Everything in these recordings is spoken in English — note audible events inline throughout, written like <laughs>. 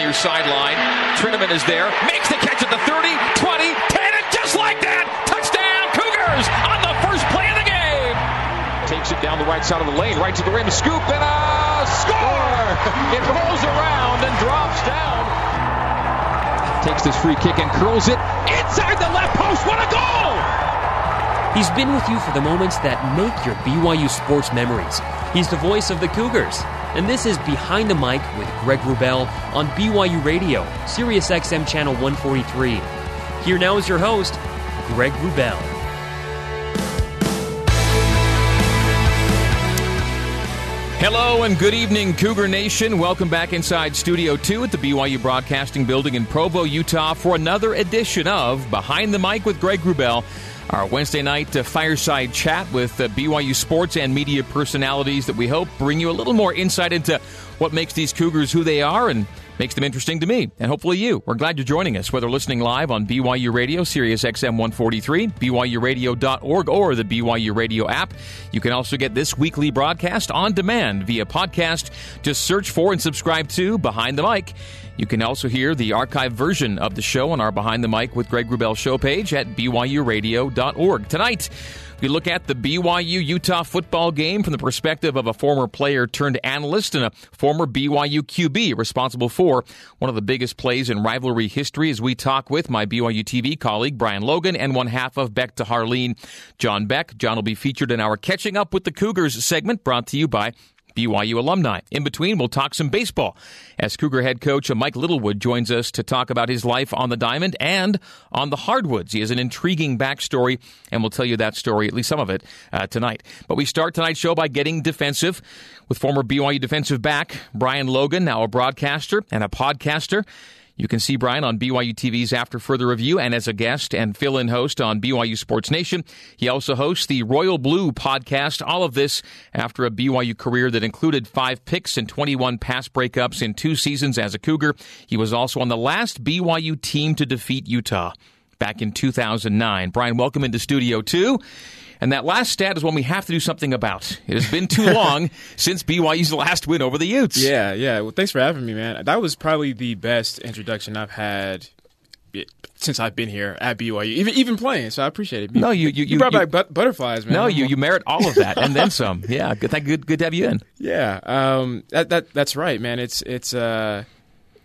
near sideline. Trinnaman is there, makes the catch at the 30, 20, 10, and just like that, touchdown Cougars on the first play of the game. Takes it down the right side of the lane, right to the rim, scoop, and a score! it rolls around and drops down. Takes this free kick and curls it inside the left post. What a goal! He's been with you for the moments that make your BYU sports memories. He's the voice of the Cougars. And this is Behind the Mic with Greg Wrubell on BYU Radio, Sirius XM Channel 143. Here now is your host, Greg Wrubell. Hello and good evening, Cougar Nation. Welcome back inside Studio 2 at the BYU Broadcasting Building in Provo, Utah for another edition of Behind the Mic with Greg Wrubell. Our Wednesday night uh, fireside chat with uh, BYU sports and media personalities that we hope bring you a little more insight into what makes these Cougars who they are and makes them interesting to me and hopefully you. We're glad you're joining us, whether listening live on BYU Radio, Sirius XM 143, BYURadio.org, or the BYU Radio app. You can also get this weekly broadcast on demand via podcast. Just search for and subscribe to Behind the Mic. You can also hear the archived version of the show on our Behind the Mic with Greg Wrubell show page at BYURadio.org. Tonight, we look at the BYU Utah football game from the perspective of a former player turned analyst and a former BYU QB responsible for one of the biggest plays in rivalry history as we talk with my BYU TV colleague Brian Logan and one half of Beck to Harline, John Beck. John will be featured in our Catching Up with the Cougars segment brought to you by BYU alumni. In between, we'll talk some baseball as Cougar head coach Mike Littlewood joins us to talk about his life on the diamond and on the hardwoods. He has an intriguing backstory, and we'll tell you that story, at least some of it, uh, tonight. But we start tonight's show by getting defensive with former BYU defensive back Brian Logan, now a broadcaster and a podcaster. You can see Brian on BYU TV's After Further Review and as a guest and fill in host on BYU Sports Nation. He also hosts the Royal Blue podcast. All of this after a BYU career that included five picks and 21 pass breakups in two seasons as a Cougar. He was also on the last BYU team to defeat Utah back in 2009. Brian, welcome into Studio 2. And that last stat is one we have to do something about. It has been too long <laughs> since BYU's last win over the Utes. Yeah, yeah. Well, thanks for having me, man. That was probably the best introduction I've had since I've been here at BYU, even even playing. So I appreciate it. No, you you, you brought you, back but- butterflies, man. No, you you merit all of that and then some. <laughs> Yeah, good good good to have you in. Yeah, um, that that that's right, man. It's it's uh,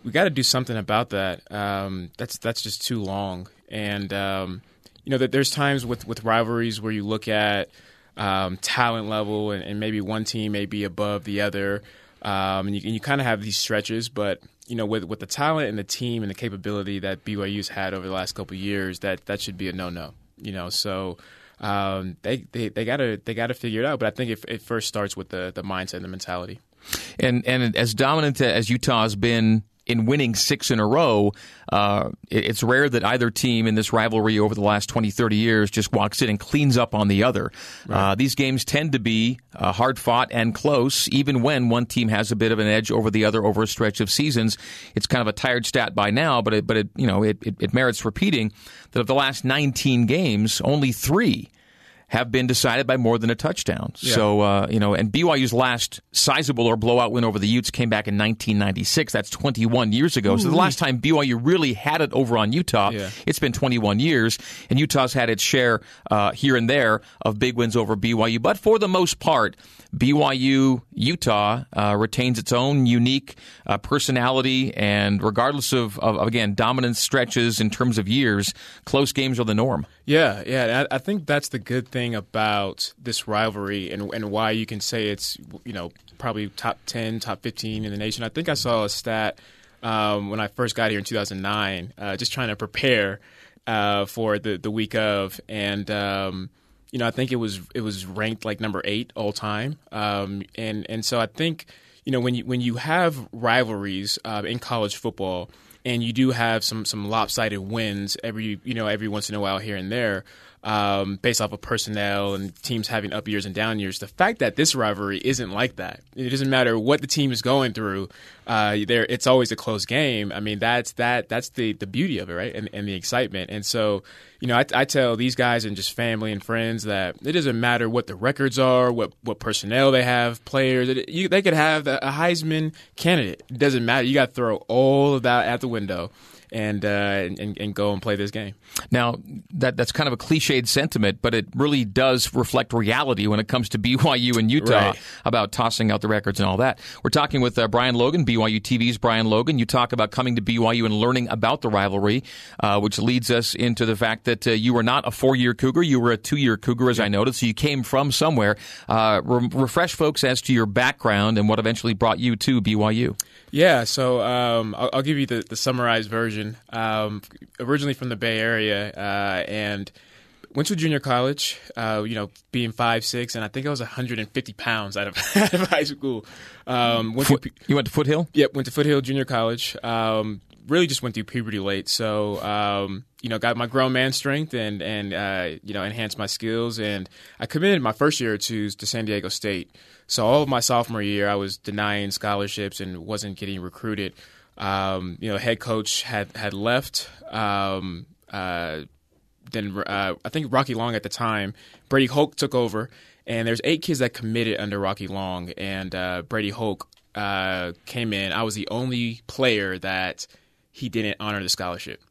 we got to do something about that. Um, that's that's just too long, and um, you know that there's times with with rivalries where you look at um, talent level and, and, maybe one team may be above the other, um, and you, you kind of have these stretches. But you know, with with the talent and the team and the capability that BYU's had over the last couple years, that that should be a no no. You know, so. Um, they they they gotta they gotta figure it out, but I think it, it first starts with the the mindset and the mentality. And and as dominant as Utah has been in winning six in a row, uh, it's rare that either team in this rivalry over the last 20, 30 years just walks in and cleans up on the other. Right. Uh, these games tend to be uh, hard fought and close, even when one team has a bit of an edge over the other over a stretch of seasons. It's kind of a tired stat by now, but it, but it, you know, it, it, it merits repeating that of the last 19 games, only three have been decided by more than a touchdown. Yeah. So, uh, you know, and BYU's last sizable or blowout win over the Utes came back in 1996. That's 21 years ago. Ooh. So the last time BYU really had it over on Utah, yeah. it's been 21 years. And Utah's had its share uh, here and there of big wins over BYU. But for the most part, BYU Utah uh, retains its own unique uh, personality, and regardless of, of, again dominant stretches in terms of years, close games are the norm. Yeah, yeah, I, I think that's the good thing about this rivalry, and and why you can say it's you know probably top ten, top fifteen in the nation. I think I saw a stat um, when I first got here in 2009, uh, just trying to prepare uh, for the the week of, and. Um, you know, I think it was it was ranked like number eight all time, um, and and so I think you know when you when you have rivalries uh, in college football, and you do have some some lopsided wins every you know every once in a while here and there. Um, based off of personnel and teams having up years and down years. The fact that this rivalry isn't like that, it doesn't matter what the team is going through. Uh, there, it's always a close game. I mean, that's that that's the the beauty of it, right? And, and the excitement. And so, you know, I, I tell these guys and just family and friends that it doesn't matter what the records are, what what personnel they have, players. It, you, they could have a Heisman candidate. It doesn't matter. You got to throw all of that at the window and, uh, and and go and play this game. Now that that's kind of a cliched sentiment, but it really does reflect reality when it comes to <laughs> BYU and Utah Right. about tossing out the records and all that. We're talking with uh, Brian Logan, BYU TV's Brian Logan. You talk about coming to BYU and learning about the rivalry, uh, which leads us into the fact that uh, you were not a four-year Cougar, you were a two-year Cougar, as I noticed. So you came from somewhere. Uh, re- refresh folks as to your background and what eventually brought you to BYU. Yeah, so um, I'll, I'll give you the, the summarized version. Um, originally from the Bay Area, uh, and went to junior college. Uh, you know, being five six, and I think I was 150 pounds out of, <laughs> out of high school. Um, went to, Foot, you went to Foothill. Yep, went to Foothill Junior College. Um, really just went through puberty late, so um, you know, got my grown man strength and and uh, you know, enhanced my skills. And I committed my first year to to San Diego State. So all of my sophomore year, I was denying scholarships and wasn't getting recruited. Um, you know, head coach had had left. Um, uh, then uh, I think Rocky Long at the time, Brady Hoke took over, and there's eight kids that committed under Rocky Long, and uh, Brady Hoke uh, came in. I was the only player that he didn't honor the scholarship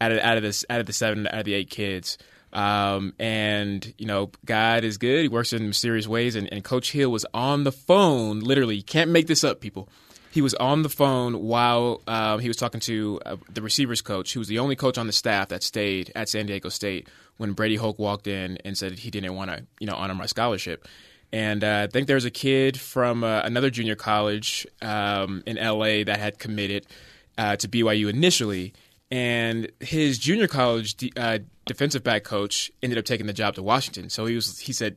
out of out of this out of the seven out of the eight kids. Um, and you know, God is good. He works in mysterious ways. And, and Coach Hill was on the phone. Literally, can't make this up, people. He was on the phone while um, he was talking to uh, the receivers coach, who was the only coach on the staff that stayed at San Diego State when Brady Hoke walked in and said he didn't want to, you know, honor my scholarship. And uh, I think there was a kid from uh, another junior college um, in LA that had committed uh, to BYU initially, and his junior college de- uh, defensive back coach ended up taking the job to Washington. So he was he said,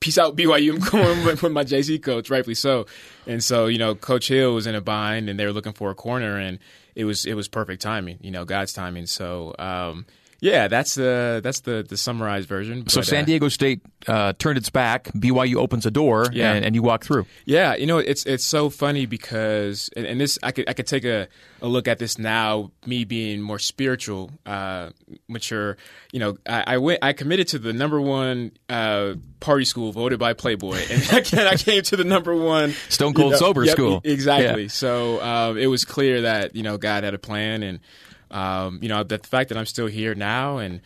"Peace out, BYU. <laughs> I'm going with my JC coach, rightfully so." And so you know, Coach Hill was in a bind, and they were looking for a corner, and it was it was perfect timing, you know, God's timing. So. Um, yeah, that's the that's the the summarized version. So San uh, Diego State uh, turned its back. BYU opens a door, Yeah. and, and you walk through. Yeah, you know, it's it's so funny because and, and this I could I could take a, a look at this now, me being more spiritual, uh, mature. You know, I, I went I committed to the number one uh, party school voted by Playboy, and <laughs> I came, I came to the number one Stone Cold Sober yep, school. Exactly. Yeah. So um, it was clear that you know God had a plan, and um, you know the fact that I'm still here now and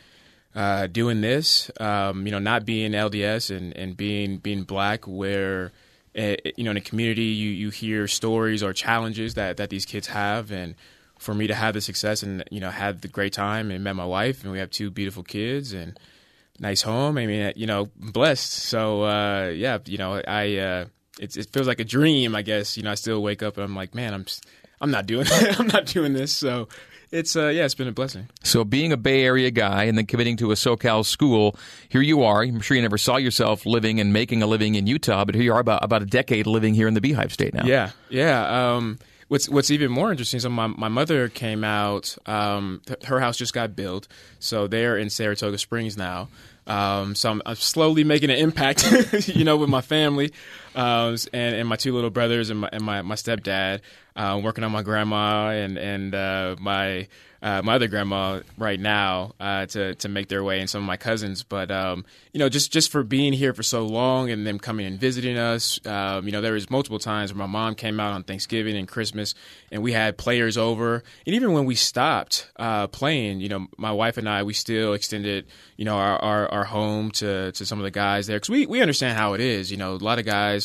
uh, doing this, um, you know, not being LDS and, and being being black, where eh, you know in a community you, you hear stories or challenges that, that these kids have, and for me to have the success and you know had the great time and met my wife and we have two beautiful kids and nice home. I mean, you know, blessed. So uh, yeah, you know, I uh, it, it feels like a dream. I guess you know, I still wake up and I'm like, man, I'm I'm not doing <laughs> I'm not doing this. So it's uh, yeah, it's been a blessing. So, being a Bay Area guy and then committing to a SoCal school, here you are. I'm sure you never saw yourself living and making a living in Utah, but here you are about, about a decade living here in the Beehive State now. Yeah, yeah. Um, what's What's even more interesting is my my mother came out. Um, th- her house just got built, so they're in Saratoga Springs now. Um, so I'm, I'm slowly making an impact, <laughs> you know, with my family, um, and and my two little brothers and my and my, my stepdad. Uh, working on my grandma and and uh, my uh, my other grandma right now uh, to to make their way, and some of my cousins. But um, you know, just just for being here for so long and them coming and visiting us, um, you know, there was multiple times where my mom came out on Thanksgiving and Christmas, and we had players over, and even when we stopped uh, playing, you know, my wife and I, we still extended, you know, our our, our home to to some of the guys there because we we understand how it is. You know, a lot of guys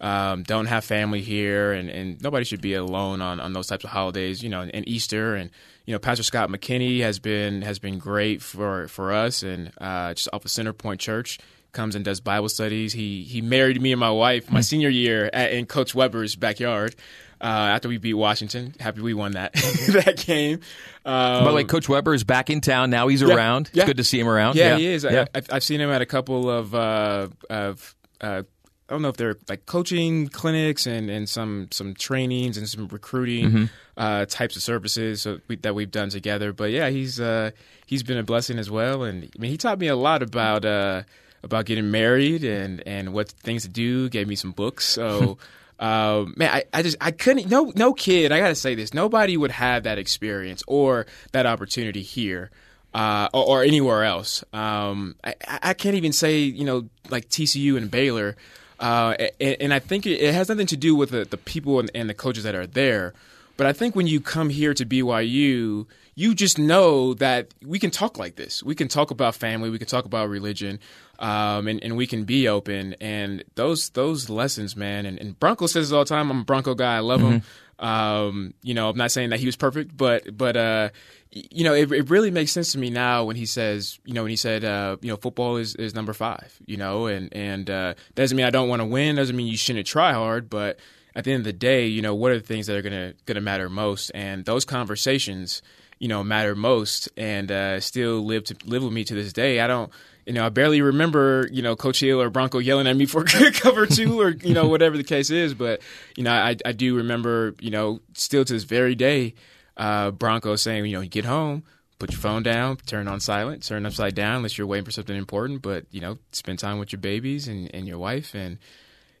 um, don't have family here, and, and nobody should be alone on, on those types of holidays. You know, and, Easter, and you know, Pastor Scott McKinney has been has been great for for us, and uh, just off of Center Point Church comes and does Bible studies. He he married me and my wife my senior year at, in Coach Weber's backyard. Uh, after we beat Washington, happy we won that <laughs> <laughs> that game. Um, By the way, Coach Weber is back in town now. He's Yeah, around. It's good to see him around. yeah, he is. Yeah. I, I've, I've seen him at a couple of uh, of uh, I don't know if they're like coaching clinics and, and some some trainings and some recruiting mm-hmm. uh, types of services so we, that we've done together. But yeah, he's uh, he's been a blessing as well, and I mean he taught me a lot about uh, about getting married and and what things to do. Gave me some books, so. <laughs> Uh, man, I, I just I couldn't. No, no kid. I gotta say this. Nobody would have that experience or that opportunity here uh, or, or, anywhere else. Um, I, I, can't even say you know like TCU and Baylor, uh, and, and, I think it, it, has nothing to do with the, the people and, and, the coaches that are there. But I think when you come here to BYU, you just know that we can talk like this. We can talk about family. We can talk about religion, um, and, and, we can be open. And those those lessons, man. And, and Bronco says it all the time. I'm a Bronco guy. I love mm-hmm. him. Um, you know, I'm not saying that he was perfect, but but uh, you know, it, it really makes sense to me now when he says, you know, when he said, uh, you know, football is, is number five, you know, and and uh, doesn't mean I don't want to win, doesn't mean you shouldn't try hard, but at the end of the day, you know, what are the things that are gonna gonna matter most, and those conversations, you know, matter most, and uh, still live to live with me to this day. I don't you know, I barely remember, you know, Coach Hill or Bronco yelling at me for <laughs> cover two or, you know, whatever the case is. But, you know, I, I do remember, you know, still to this very day, uh, Bronco saying, you know, get home, put your phone down, turn on silent, turn upside down unless you're waiting for something important. But, you know, spend time with your babies and, and your wife. And,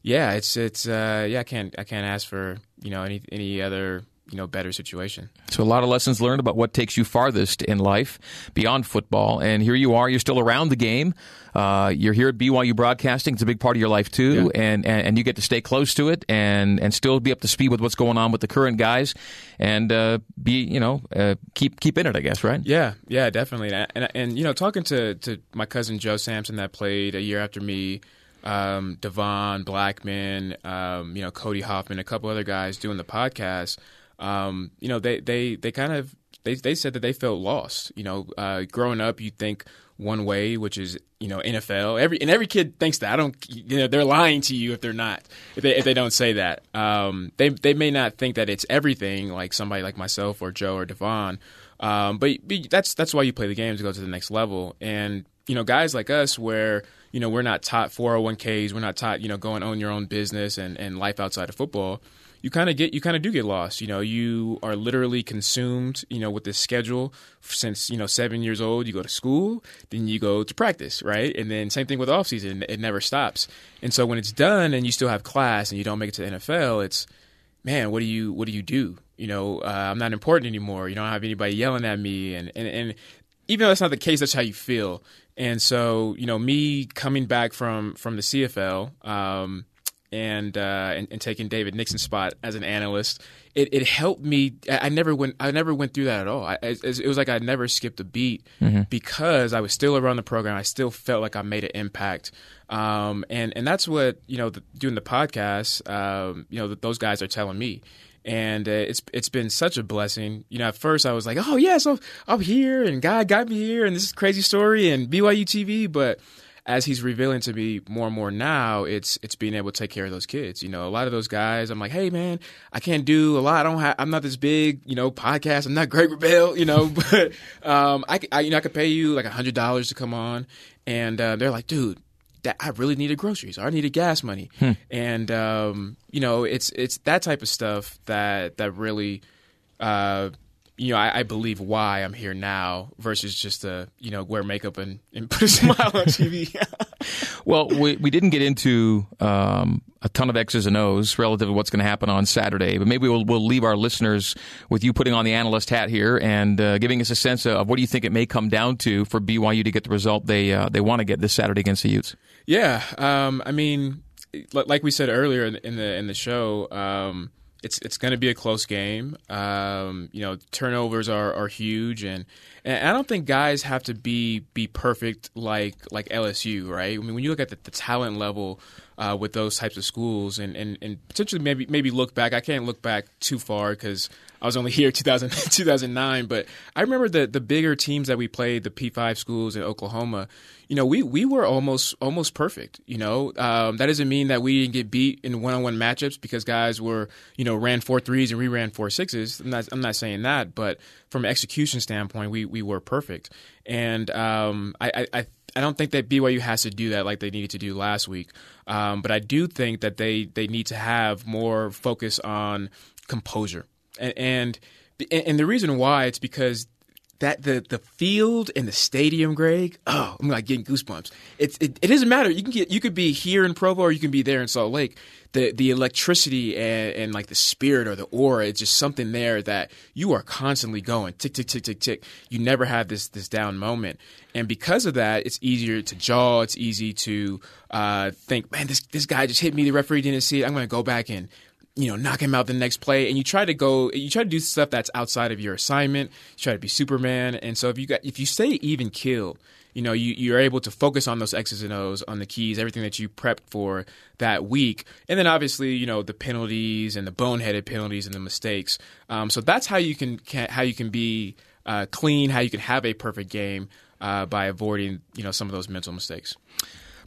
yeah, it's, it's, uh, yeah, I can't, I can't ask for, you know, any, any other, you know better situation. So a lot of lessons learned about what takes you farthest in life beyond football, and here you are. You're still around the game. Uh, you're here at BYU Broadcasting. It's a big part of your life too, yeah. and, and, and you get to stay close to it and and still be up to speed with what's going on with the current guys, and uh, be you know uh, keep keep in it. I guess right. Yeah, yeah, definitely. And, and, and you know talking to to my cousin Joe Sampson that played a year after me um, Devon Blackmon, um, you know, Cody Hoffman, a couple other guys doing the podcast um, you know, they they they kind of they they said that they felt lost. You know, uh, growing up, you think one way, which is you know NFL. Every and every kid thinks that. I don't. You know, they're lying to you if they're not. If they if they don't say that, um, they they may not think that it's everything like somebody like myself or Joe or Devon. Um, but, but that's that's why you play the game to go to the next level. And you know, guys like us, where you know we're not taught 401ks, we're not taught you know go and own your own business and and life outside of football you kind of get you kind of do get lost. You know, you are literally consumed. You know, with this schedule since you know seven years old. You go to school, then you go to practice, right? And then same thing with off season. It never stops. And so when it's done and you still have class and you don't make it to the NFL, it's man, what do you what do you do? You know, uh, I'm not important anymore. You don't have anybody yelling at me, and and and even though that's not the case, that's how you feel. And so, you know, me coming back from from the CFL, um, and, uh, and, and taking David Nixon's spot as an analyst, it, it helped me. I never went. I never went through that at all. I, it, it, was like I never skipped a beat mm-hmm. because I was still around the program. I still felt like I made an impact. Um, and and that's what you know. The, doing the podcast, um, you know, the, those guys are telling me and uh, it's it's been such a blessing. You know, at first I was like, "Oh yes, I'm, I'm here, and God got me here, and this is crazy story, and BYU TV." But as he's revealing to me more and more now, it's it's being able to take care of those kids. You know, a lot of those guys, I'm like, hey man, I can't do a lot. I don't have, I'm not this big, you know, podcast. I'm not Greg Wrubell, you know, <laughs> but um, I, I you know I could pay you like a hundred dollars to come on, and uh, they're like, dude. That I really needed groceries. Or I needed gas money, hmm. and um, you know, it's it's that type of stuff that that really uh, you know, I, I, believe why I'm here now versus just to, you know, wear makeup and, and <laughs> put a smile on TV. <laughs> well, we, we didn't get into um, a ton of X's and O's relative to what's going to happen on Saturday, but maybe we'll, we'll leave our listeners with you putting on the analyst hat here and uh, giving us a sense of what do you think it may come down to for BYU to get the result they uh, they want to get this Saturday against the Utes. Yeah, um, I mean, like we said earlier in the in the show. Um, it's it's going to be a close game. Um, you know, turnovers are, are huge, and, and I don't think guys have to be be perfect like like LSU, right? I mean, when you look at the, the talent level uh, with those types of schools, and, and, and potentially maybe maybe look back. I can't look back too far because I was only <laughs> here 2000, 2009, but I remember the the bigger teams that we played, the P5 schools in Oklahoma you know, we we were almost almost perfect. You know, um, that doesn't mean that we didn't get beat in one on one matchups because guys were you know ran four threes and we ran four sixes. I'm not I'm not saying that, but from an execution standpoint, we we were perfect. And um, I, I I don't think that BYU has to do that like they needed to do last week. Um, but I do think that they they need to have more focus on composure, and, and and the reason why it's because that the the field and the stadium, Greg. Oh, I'm like getting goosebumps. It's it, it doesn't matter. You can get you could be here in Provo or you can be there in Salt Lake. The the electricity and, and like the spirit or the aura, it's just something there that you are constantly going tick tick tick tick tick. You never have this this down moment, and because of that, it's easier to jaw. It's easy to uh, think, man, this this guy just hit me. The referee didn't see it. I'm going to go back and you know, knock him out the next play. And you try to go, you try to do stuff that's outside of your assignment. You try to be Superman. And so if you got, if you stay even killed, you know, you, you're able to focus on those X's and O's, on the keys, everything that you prepped for that week. And then obviously, you know, the penalties and the boneheaded penalties and the mistakes. Um, so that's how you can, can, how you can be uh, clean, how you can have a perfect game uh, by avoiding, you know, some of those mental mistakes.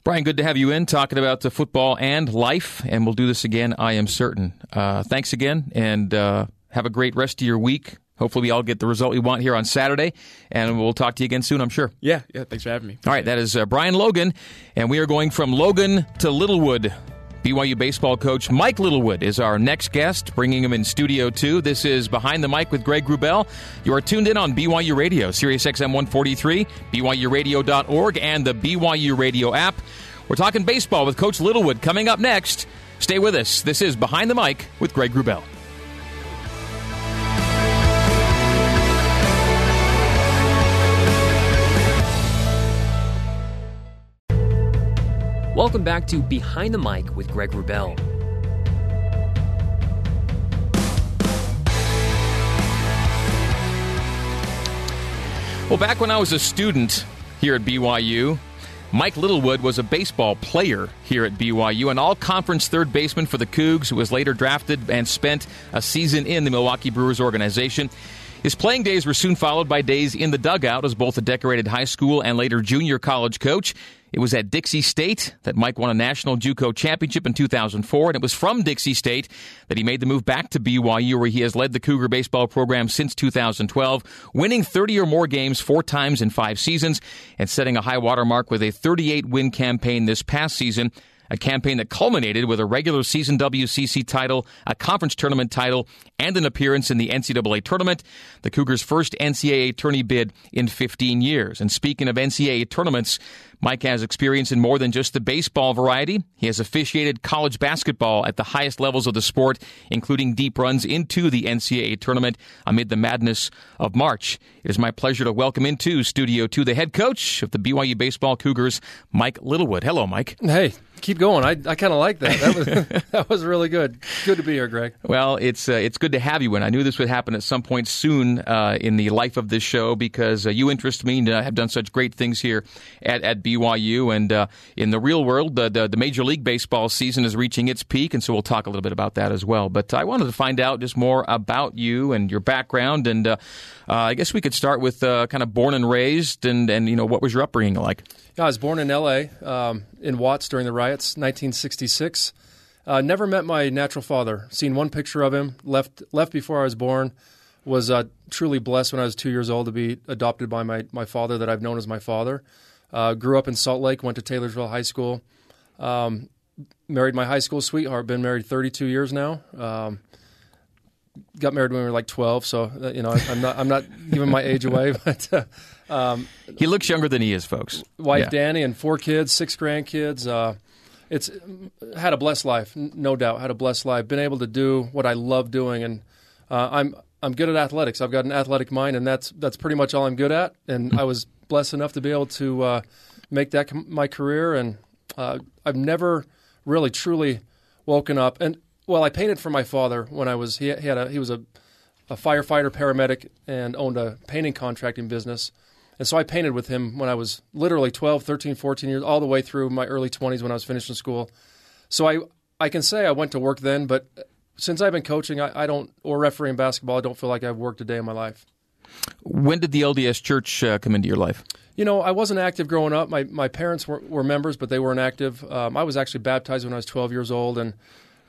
Brian, good to have you in talking about the football and life, and we'll do this again, I am certain. Uh, thanks again, and uh, have a great rest of your week. Hopefully, we all get the result we want here on Saturday, and we'll talk to you again soon, I'm sure. Yeah, yeah, thanks for having me. All right, that is uh, Brian Logan, and we are going from Logan to Littlewood. BYU baseball coach Mike Littlewood is our next guest, bringing him in Studio 2. This is Behind the Mic with Greg Wrubell. You are tuned in on BYU Radio, Sirius XM 143, BYURadio.org, and the BYU Radio app. We're talking baseball with Coach Littlewood coming up next. Stay with us. This is Behind the Mic with Greg Wrubell. Welcome back to Behind the Mic with Greg Wrubell. Well, back when I was a student here at BYU, Mike Littlewood was a baseball player here at BYU, an all conference third baseman for the Cougs, who was later drafted and spent a season in the Milwaukee Brewers organization. His playing days were soon followed by days in the dugout as both a decorated high school and later junior college coach. It was at Dixie State that Mike won a national JUCO championship in 2004, and it was from Dixie State that he made the move back to BYU, where he has led the Cougar baseball program since 2012, winning 30 or more games four times in five seasons, and setting a high water mark with a 38 win campaign this past season a campaign that culminated with a regular season WCC title, a conference tournament title, and an appearance in the NCAA tournament, the Cougars' first NCAA tourney bid in 15 years. And speaking of NCAA tournaments, Mike has experience in more than just the baseball variety. He has officiated college basketball at the highest levels of the sport, including deep runs into the NCAA tournament amid the madness of March. It is my pleasure to welcome into Studio 2 the head coach of the BYU Baseball Cougars, Mike Littlewood. Hello, Mike. Hey, keep going. I, I kind of like that. That was <laughs> that was really good. Good to be here, Greg. Well, it's uh, it's good to have you. And I knew this would happen at some point soon uh, in the life of this show because uh, you interest me and uh, have done such great things here at, at BYU. And uh, in the real world, the, the, the Major League Baseball season is reaching its peak, and so we'll talk a little bit about that as well. But I wanted to find out just more about you and your background, and uh, I guess we could start with kind of born and raised, and and you know what was your upbringing like? Yeah, I was born in L.A. Um, in Watts during the riots, 1966. Uh, never met my natural father. Seen one picture of him. Left left before I was born. Was uh, truly blessed when I was two years old to be adopted by my, my father that I've known as my father. Uh, grew up in Salt Lake. Went to Taylorsville High School. Um, married my high school sweetheart. Been married 32 years now. Um, got married when we were like 12, so uh, you know I'm not I'm not giving my age away, <laughs> but uh, um, he looks younger than he is, folks. Wife yeah. Danny and four kids, six grandkids. Uh, it's had a blessed life, no doubt. Had a blessed life. Been able to do what I love doing, and uh, I'm I'm good at athletics. I've got an athletic mind, and that's that's pretty much all I'm good at. And I was blessed enough to be able to uh, make that my career, and uh, I've never really truly woken up and well, I painted for my father when I was he, he had a he was a, a firefighter paramedic and owned a painting contracting business. And so I painted with him when I was literally 12, 13, 14 years, all the way through my early 20s when I was finishing school. So I, I can say I went to work then, but since I've been coaching, I, I don't, or refereeing basketball, I don't feel like I've worked a day in my life. When did the LDS Church uh, come into your life? You know, I wasn't active growing up. My, my parents were, were members, but they weren't active. Um, I was actually baptized when I was 12 years old, and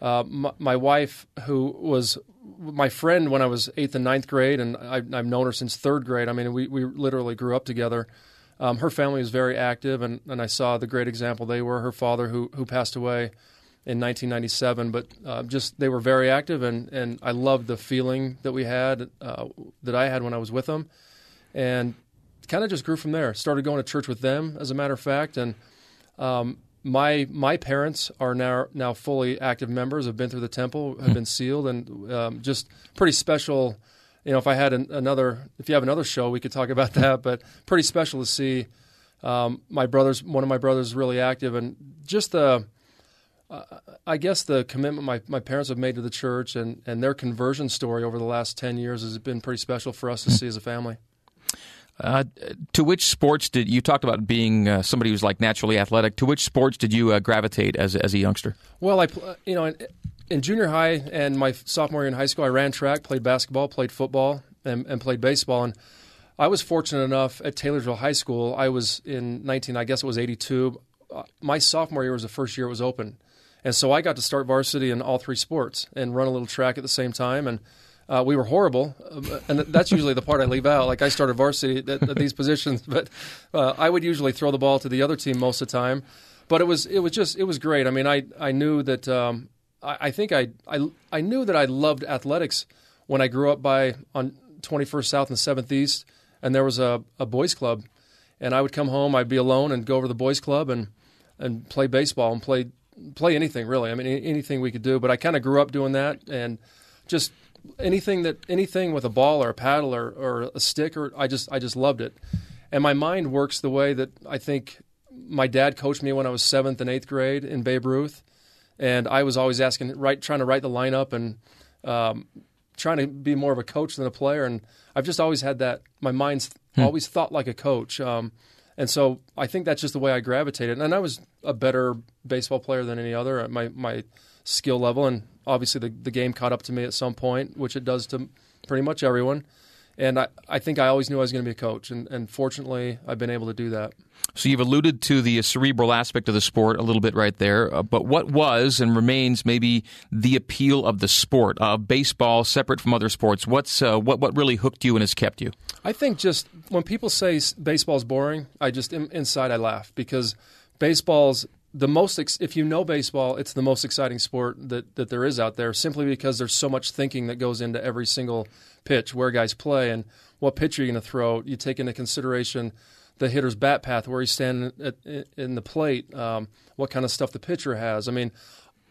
uh, my, my, wife, who was my friend when I was eighth and ninth grade, and I, have known her since third grade. I mean, we, we literally grew up together. um, her family was very active, and, and I saw the great example they were. Her father, who who passed away in 1997, but uh, just they were very active, and, and I loved the feeling that we had uh, that I had when I was with them, and kind of just grew from there. Started going to church with them, as a matter of fact, and um, my my parents are now now fully active members. Have been through the temple, have been sealed, and um, just pretty special. You know, if I had an, another, if you have another show, we could talk about that. But pretty special to see um, my brothers. One of my brothers really active, and just the. Uh, I guess the commitment my, my parents have made to the church and, and their conversion story over the last 10 years has been pretty special for us to see as a family. Uh, to which sports did you talked about being uh, somebody who's like naturally athletic? To which sports did you uh, gravitate as as a youngster? Well, I you know in, in, junior high and my sophomore year in high school, I ran track, played basketball, played football, and, and played baseball. And I was fortunate enough at Taylorsville High School. I was in 19, I guess it was 82. Uh, my sophomore year was the first year it was open, and so I got to start varsity in all three sports and run a little track at the same time and uh, we were horrible, uh, and that's usually the part I leave out. Like I started varsity at, at these positions, <laughs> but uh, I would usually throw the ball to the other team most of the time. But it was it was just it was great. I mean, I I knew that um, I, I, think I, I I knew that I loved athletics when I grew up by on 21st South and 7th East, and there was a, a boys club, and I would come home. I'd be alone and go over to the boys club and and play baseball and play play anything really. I mean, anything we could do. But I kind of grew up doing that and just anything that anything with a ball or a paddle or, or a stick or I just I just loved it. And my mind works the way that I think my dad coached me when I was seventh and eighth grade in Babe Ruth, and I was always asking, right, trying to write the lineup and um, trying to be more of a coach than a player. And I've just always had that. My mind's hmm. always thought like a coach, um, and so I think that's just the way I gravitated. And I was a better baseball player than any other at my my skill level, and obviously the, the game caught up to me at some point, which it does to pretty much everyone. And I, I think I always knew I was going to be a coach, and, and fortunately, I've been able to do that. So you've alluded to the cerebral aspect of the sport a little bit right there, uh, but what was and remains maybe the appeal of the sport, uh, baseball separate from other sports? What's uh, what what really hooked you and has kept you? I think just when people say baseball's boring, I just inside I laugh because baseball's the most ex- if you know baseball, it's the most exciting sport that that there is out there. Simply because there's so much thinking that goes into every single pitch, where guys play, and what pitch are you going to throw. You take into consideration the hitter's bat path, where he's standing at, in the plate, um, what kind of stuff the pitcher has. I mean,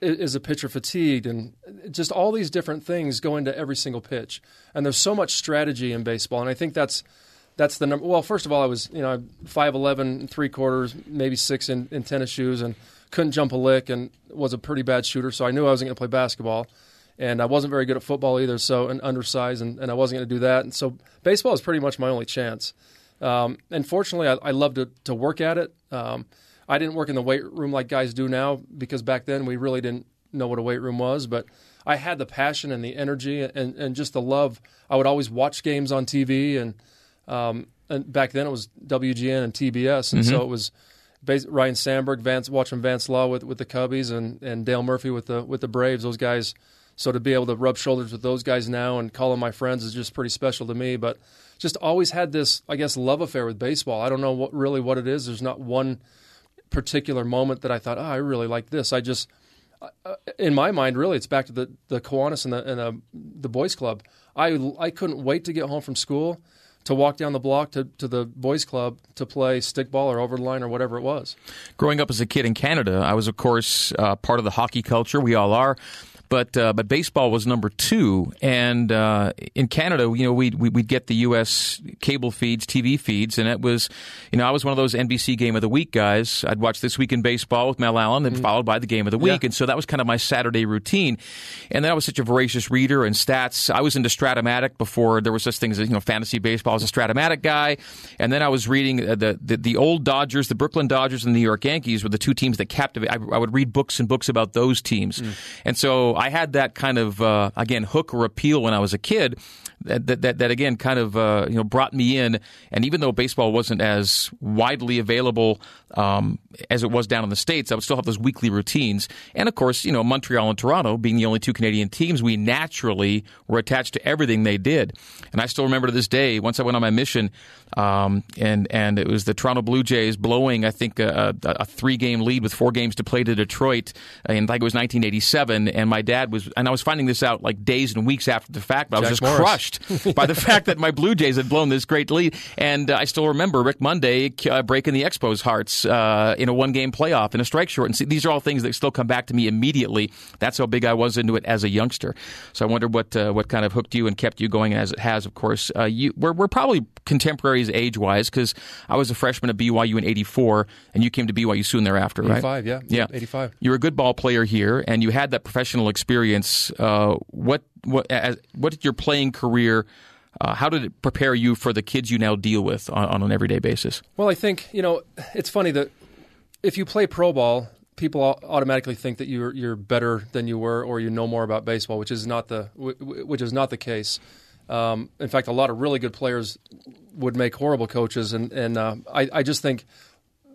is a pitcher fatigued, and just all these different things go into every single pitch. And there's so much strategy in baseball, and I think that's that's the number. Well, first of all, I was you know five eleven, three quarters, maybe six in, in tennis shoes, and couldn't jump a lick, and was a pretty bad shooter. So I knew I wasn't going to play basketball, and I wasn't very good at football either. So and undersized, and, and I wasn't going to do that. And so baseball was pretty much my only chance. Um, and fortunately, I, I loved to, to work at it. Um, I didn't work in the weight room like guys do now because back then we really didn't know what a weight room was, but I had the passion and the energy and, and just the love. I would always watch games on TV and um, and back then it was WGN and TBS, and mm-hmm. so it was Ryne Sandberg, Vance, watching Vance Law with, with the Cubbies, and, and Dale Murphy with the with the Braves. Those guys. So to be able to rub shoulders with those guys now and call them my friends is just pretty special to me. But just always had this, I guess, love affair with baseball. I don't know what really what it is. There's not one particular moment that I thought, oh, I really like this. I just, uh, in my mind, really, it's back to the the Kiwanis and the and the, the boys club. I I couldn't wait to get home from school to walk down the block to, to the boys club to play stickball or over the line or whatever it was. Growing up as a kid in Canada, I was, of course, uh, part of the hockey culture. We all are but uh, but baseball was number two. And uh, in Canada, you know, we'd, we'd get the U.S. cable feeds, TV feeds, and it was, you know, I was one of those NBC Game of the Week guys. I'd watch This Week in Baseball with Mel Allen, and mm. followed by the Game of the Week, yeah. and so that was kind of my Saturday routine. And then I was such a voracious reader and stats. I was into Strat-O-Matic before there was such things as you know fantasy baseball. I was a Strat-O-Matic guy, and then I was reading uh, the, the, the old Dodgers, the Brooklyn Dodgers, and the New York Yankees were the two teams that captivated. I, I would read books and books about those teams, mm. and so I had that kind of uh, again hook or appeal when I was a kid that that, that, again kind of uh, you know brought me in. And even though baseball wasn't as widely available um, as it was down in the states, I would still have those weekly routines. And of course, you know Montreal and Toronto being the only two Canadian teams, we naturally were attached to everything they did. And I still remember to this day once I went on my mission, um, and and it was the Toronto Blue Jays blowing I think a, a, a three game lead with four games to play to Detroit, and like it was 1987. And my dad was, and I was finding this out like days and weeks after the fact, but I was just Morris. crushed by the <laughs> fact that my Blue Jays had blown this great lead. And uh, I still remember Rick Monday uh, breaking the Expos' hearts uh, in a one game playoff in a strike short. And see, these are all things that still come back to me immediately. That's how big I was into it as a youngster. So I wonder what uh, what kind of hooked you and kept you going as it has. Of course, uh, you we're, we're probably contemporaries age wise because I was a freshman at BYU in '84, and you came to BYU soon thereafter, right? 85, yeah. Yeah, 85. You're a good ball player here, and you had that professional experience. Uh, what what as, what did your playing career? Uh, how did it prepare you for the kids you now deal with on, on an everyday basis? Well, I think you know it's funny that if you play pro ball, people automatically think that you're you're better than you were or you know more about baseball, which is not the wh- wh- which is not the case. Um, in fact, a lot of really good players would make horrible coaches, and and uh, I, I just think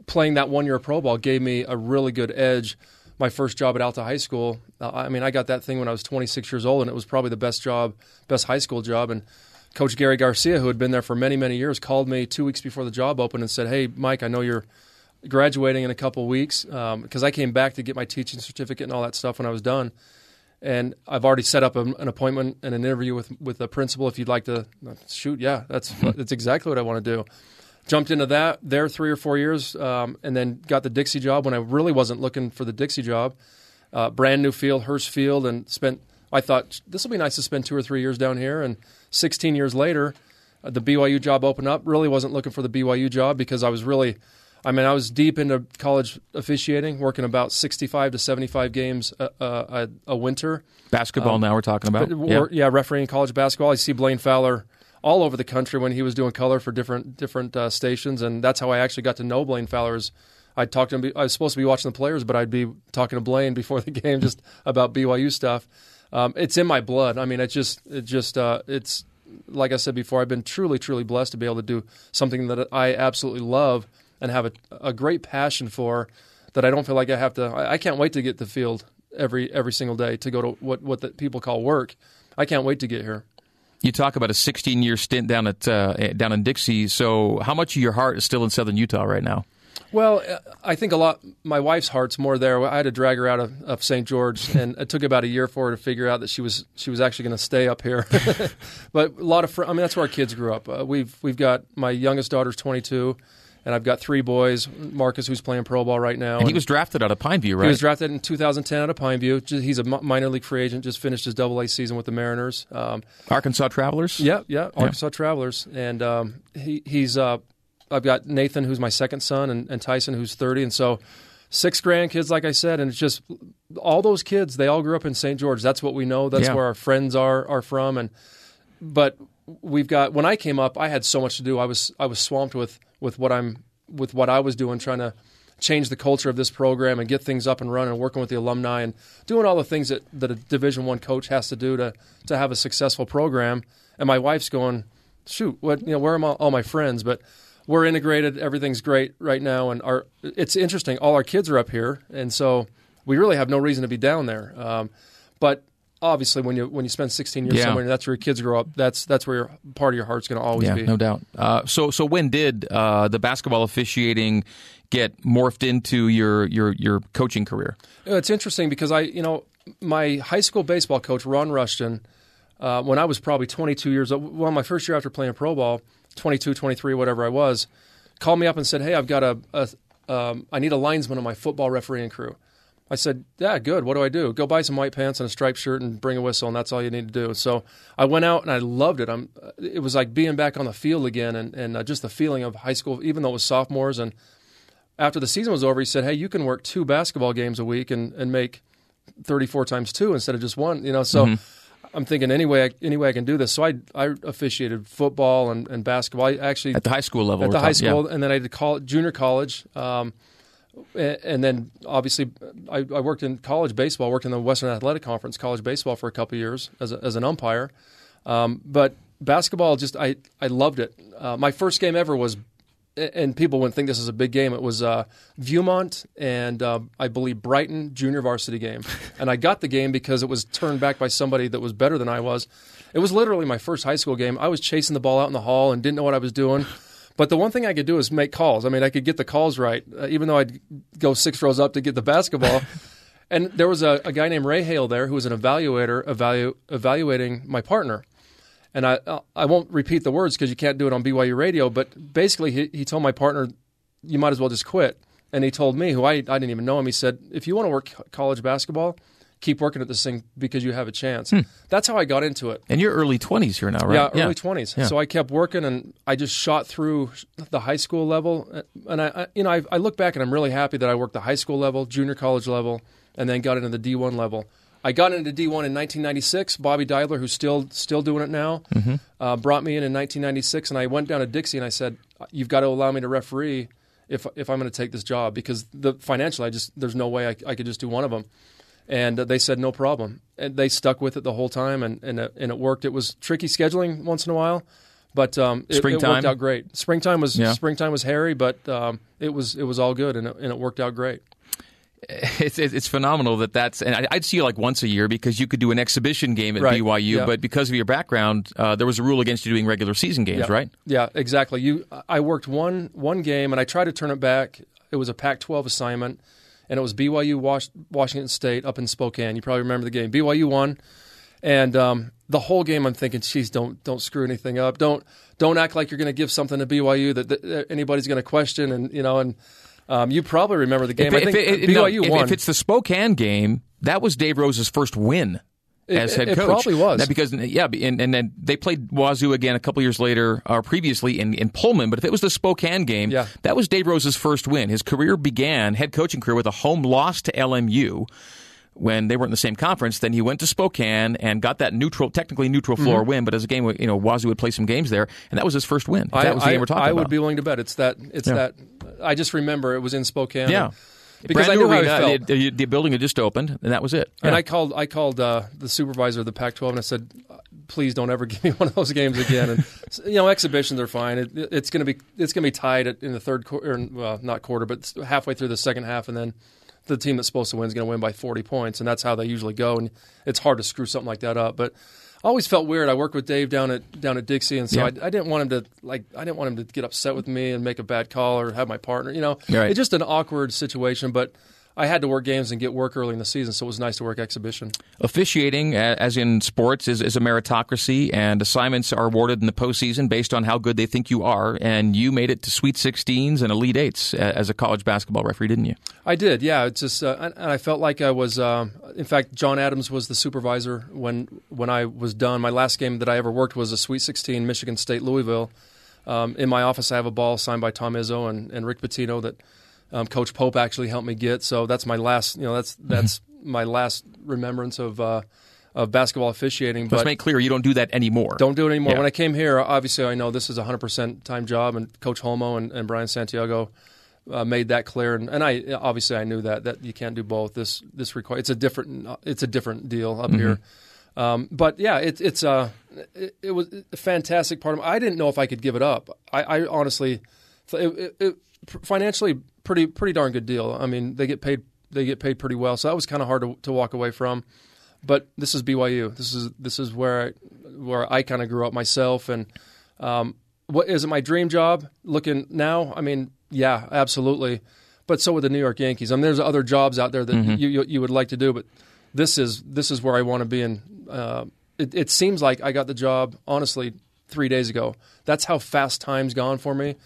playing that one year of pro ball gave me a really good edge. My first job at Alta High School, uh, I mean, I got that thing when I was 26 years old, and it was probably the best job, best high school job. And Coach Gary Garcia, who had been there for many, many years, called me two weeks before the job opened and said, "Hey, Mike, I know you're graduating in a couple weeks because I came back to get my teaching certificate and all that stuff when I was done." and I've already set up an appointment and an interview with with the principal. If you'd like to shoot, yeah, that's that's exactly what I want to do. Jumped into that there three or four years, um, and then got the Dixie job when I really wasn't looking for the Dixie job. Uh, brand new field, Hurst Field, and spent. I thought this will be nice to spend two or three years down here. And 16 years later, uh, the BYU job opened up. Really wasn't looking for the BYU job because I was really I mean, I was deep into college officiating, working about 65 to 75 games a, a, a winter. Basketball Um, now we're talking about. Yeah. yeah, refereeing college basketball. I see Blaine Fowler all over the country when he was doing color for different different uh, stations, and that's how I actually got to know Blaine Fowler's. I talked to him. I was supposed to be watching the players, but I'd be talking to Blaine <laughs> before the game just about BYU stuff. Um, it's in my blood. I mean, it just it just uh, it's like I said before. I've been truly truly blessed to be able to do something that I absolutely love and have a, a great passion for. That I don't feel like I have to. I, I can't wait to get to the field every every single day to go to what what the people call work. I can't wait to get here. You talk about a 16 year stint down at uh, down in Dixie. So how much of your heart is still in Southern Utah right now? Well, uh, I think a lot. My wife's heart's more there. I had to drag her out of, of St. George, <laughs> and it took about a year for her to figure out that she was she was actually going to stay up here. <laughs> but a lot of, fr- I mean, that's where our kids grew up. Uh, we've we've got my youngest daughter's 22, and I've got three boys. Marcus, who's playing pro ball right now, And he was drafted out of Pineview, right? He was drafted in 2010 out of Pineview. He's a minor league free agent. Just finished his Double A season with the Mariners. Um, Arkansas Travelers. yeah, yeah, Arkansas Travelers, and um, he he's. Uh, I've got Nathan, who's my second son, and, and Tyson, who's 30, and so six grandkids, like I said, and it's just all those kids. They all grew up in St. George. That's what we know. That's Yeah. where our friends are are from, and but we've got. When I came up, I had so much to do. I was I was swamped with with what I'm with what I was doing, trying to change the culture of this program and get things up and running, and working with the alumni and doing all the things that, that a Division One coach has to do to to have a successful program. And my wife's going, shoot, what you know, where are all my friends? But we're integrated. Everything's great right now, and our it's interesting. All our kids are up here, and so we really have no reason to be down there. Um, but obviously, when you when you spend 16 years Yeah. somewhere, and that's where your kids grow up. That's that's where your, part of your heart's going to always Yeah, be. no doubt. Uh, so, so when did uh, the basketball officiating get morphed into your your your coaching career? It's interesting because I, you know, my high school baseball coach Ron Rushton, uh, when I was probably 22 years old, well, my first year after playing pro ball, 22, 23, whatever I was, called me up and said, "Hey, I've got a, a um, I need a linesman on my football refereeing crew." I said, "Yeah, good. What do I do? Go buy some white pants and a striped shirt and bring a whistle, and that's all you need to do." So I went out and I loved it. I'm, it was like being back on the field again, and and uh, just the feeling of high school, even though it was sophomores. And after the season was over, he said, "Hey, you can work two basketball games a week and and make 34 times two instead of just one." You know, so. I'm thinking any way I, any way I can do this. So I I officiated football and, and basketball. I actually At the high school level, at the high talking- yeah. school, and then I did college, junior college, um, and then obviously I, I worked in college baseball. Worked in the Western Athletic Conference college baseball for a couple of years as, a, as an umpire. Um, but basketball just I I loved it. Uh, my first game ever was, and people wouldn't think this is a big game. It was uh, Viewmont and uh, I believe Brighton junior varsity game, <laughs> and I got the game because it was turned back by somebody that was better than I was. It was literally my first high school game. I was chasing the ball out in the hall and didn't know what I was doing. But the one thing I could do is make calls. I mean, I could get the calls right, uh, even though I'd go six rows up to get the basketball. <laughs> and there was a, a, guy named Ray Hale there who was an evaluator evalu- evaluating my partner and I I won't repeat the words because you can't do it on BYU radio. But basically, he, he told my partner, "You might as well just quit." And he told me, who I I didn't even know him, he said, "If you want to work college basketball." Keep working at this thing because you have a chance. Hmm. That's how I got into it. And you're early 20s here now, right? Yeah, early yeah. 20s. Yeah. So I kept working, and I just shot through the high school level. And I, I you know, I, I look back and I'm really happy that I worked the high school level, junior college level, and then got into the D1 level. I got into D1 in 1996. Bobby Dibler, who's still still doing it now, mm-hmm. uh, brought me in in 1996, and I went down to Dixie and I said, "You've got to allow me to referee if if I'm going to take this job because the financially, I just there's no way I, I could just do one of them." And uh, they said no problem, and they stuck with it the whole time, and and, uh, and it worked. It was tricky scheduling once in a while, but um, it, it, worked out great. Springtime was yeah. springtime was hairy, but um, it was it was all good, and it, and it worked out great <laughs> it's it's phenomenal that that's and I'd see you like once a year because you could do an exhibition game at right. BYU, yeah. but because of your background, uh, there was a rule against you doing regular season games, yeah. right? Yeah, exactly. You, I worked one one game and I tried to turn it back. It was a Pac-12 assignment, and it was BYU Washington State up in Spokane. You probably remember the game. BYU won, and um, the whole game I'm thinking, geez, don't don't screw anything up. Don't don't act like you're going to give something to BYU that, that anybody's going to question, and you know and um, you probably remember the game. If, I think if, if, BYU no, won. If it's the Spokane game, that was Dave Rose's first win as head coach. It probably was. Now, because yeah, and, and then they played Wazoo again a couple years later, or previously in, in Pullman. But if it was the Spokane game, yeah. that was Dave Rose's first win. His career began, head coaching career, with a home loss to LMU when they weren't in the same conference. Then he went to Spokane and got that neutral, technically neutral floor mm-hmm. win. But as a game, you know, Wazoo would play some games there, and that was his first win. I, that was the I, game we're talking I about. would be willing to bet it's that. It's yeah. that. I just remember it was in Spokane. Yeah. Because Brand I knew arena, how I felt. The, the, building had just opened, and that was it. And I called, I called uh, the supervisor of the Pac-12, and I said, "Please don't ever <laughs> give me one of those games again." And you know, exhibitions are fine. It, it's going to be, it's going to be tied in the third quarter, well, not quarter, but halfway through the second half, and then the team that's supposed to win is going to win by 40 points, and that's how they usually go. And it's hard to screw something like that up. But always felt weird. I worked with Dave down at down at Dixie, and so I, I, didn't want him to like. I didn't want him to get upset with me and make a bad call or have my partner. You know, right. it's just an awkward situation. But I had to work games and get work early in the season, so it was nice to work exhibition. Officiating, as in sports, is, is a meritocracy, and assignments are awarded in the postseason based on how good they think you are. And you made it to Sweet 16s and Elite Eights as a college basketball referee, didn't you? I did, yeah. It's just, uh, and I felt like I was. Uh, in fact, John Adams was the supervisor when when I was done. My last game that I ever worked was a Sweet 16, Michigan State, Louisville. Um, in my office, I have a ball signed by Tom Izzo and, and Rick Pitino that um, Coach Pope actually helped me get. So that's my last, you know, that's mm-hmm. that's mm-hmm. my last remembrance of uh, of basketball officiating. Let's but make clear you don't do that anymore. Don't do it anymore. Yeah. When I came here, obviously I know this is a hundred percent time job, and Coach Holmoe and, and Brian Santiago. Uh, made that clear, and, and I obviously I knew that that you can't do both. This this require it's a different it's a different deal up mm-hmm. here, um, but yeah, it, it's uh, it, it, was a fantastic part of. I didn't know if I could give it up. I, I honestly, it, it, financially pretty pretty darn good deal. I mean, they get paid they get paid pretty well, so that was kind of hard to, to walk away from. But this is BYU. This is this is where I, where I kind of grew up myself. And um, what is it my dream job? Looking now, I mean, yeah, absolutely. But so would the New York Yankees. I mean, there's other jobs out there that mm-hmm. you, you, you would like to do, but this is this is where I want to be. And uh, it, it seems like I got the job honestly three days ago. That's how fast time's gone for me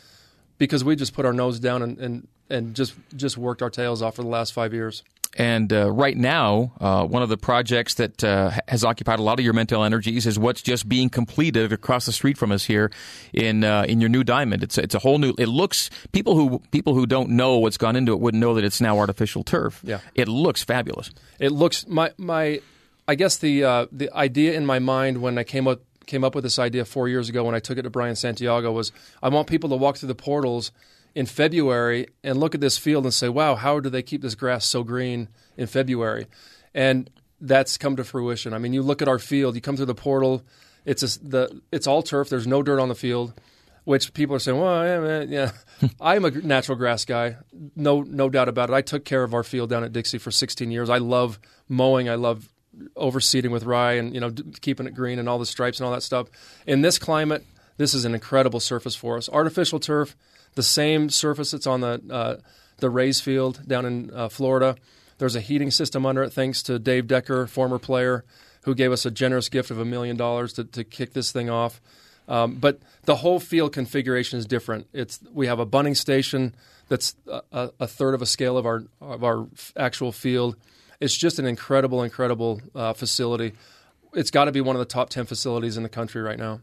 because we just put our nose down and, and, and just just worked our tails off for the last five years. And uh, right now, uh, one of the projects that uh, has occupied a lot of your mental energies is what's just being completed across the street from us here in uh, in your new diamond. It's it's a whole new. It looks people who people who don't know what's gone into it wouldn't know that it's now artificial turf. Yeah, it looks fabulous. It looks my my. I guess the uh, the idea in my mind when I came up came up with this idea four years ago when I took it to Brian Santiago was I want people to walk through the portals in February and look at this field and say, wow, how do they keep this grass so green in February? And that's come to fruition. I mean, you look at our field, you come through the portal, It's a, the it's all turf. There's no dirt on the field, which people are saying, well, yeah, yeah. <laughs> I'm a natural grass guy, no no doubt about it. I took care of our field down at Dixie for 16 years. I love mowing. I love overseeding with rye and you know keeping it green and all the stripes and all that stuff. In this climate, this is an incredible surface for us. Artificial turf, the same surface that's on the uh, the Rays field down in uh, Florida. There's a heating system under it, thanks to Dave Decker, former player, who gave us a generous gift of a million dollars to kick this thing off. Um, but the whole field configuration is different. It's we have a bunting station that's a, a third of a scale of our of our actual field. It's just an incredible, incredible uh, facility. It's got to be one of the top ten facilities in the country right now.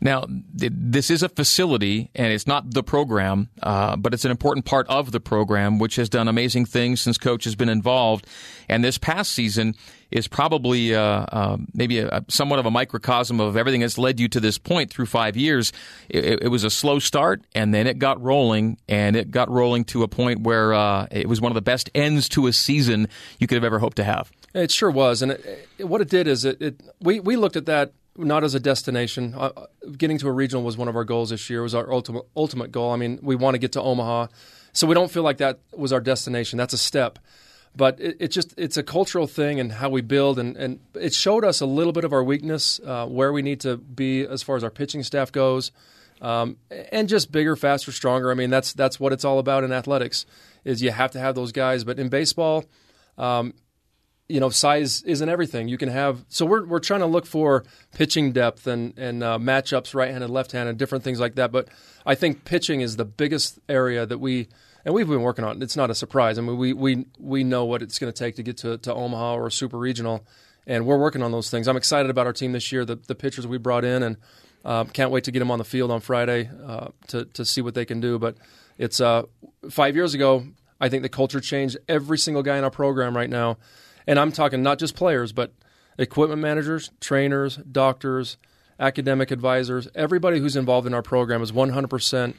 Now, this is a facility, and it's not the program, uh, but it's an important part of the program, which has done amazing things since Coach has been involved. And this past season is probably uh, uh, maybe a, somewhat of a microcosm of everything that's led you to this point through five years. It, it, was a slow start, and then it got rolling, and it got rolling to a point where uh, it was one of the best ends to a season you could have ever hoped to have. It sure was, and it, what it did is it, it we we looked at that not as a destination. Uh, getting to a regional was one of our goals this year. Was our ultimate ultimate goal. I mean, we want to get to Omaha, so we don't feel like that was our destination. That's a step, but it, it just it's a cultural thing and how we build, and, and it showed us a little bit of our weakness, uh, where we need to be as far as our pitching staff goes, um, and just bigger, faster, stronger. I mean, that's that's what it's all about in athletics. Is you have to have those guys, but in baseball. Um, you know, size isn't everything. You can have so we're we're trying to look for pitching depth and and uh, matchups, right-handed, left-handed, different things like that. But I think pitching is the biggest area that we and we've been working on. It's not a surprise. I mean, we we we know what it's going to take to get to to Omaha or super regional, and we're working on those things. I'm excited about our team this year. The the pitchers we brought in, and uh, can't wait to get them on the field on Friday uh, to to see what they can do. But it's uh, five years ago. I think the culture changed. Every single guy in our program right now and I'm talking not just players, but equipment managers, trainers, doctors, academic advisors, everybody who's involved in our program is 100%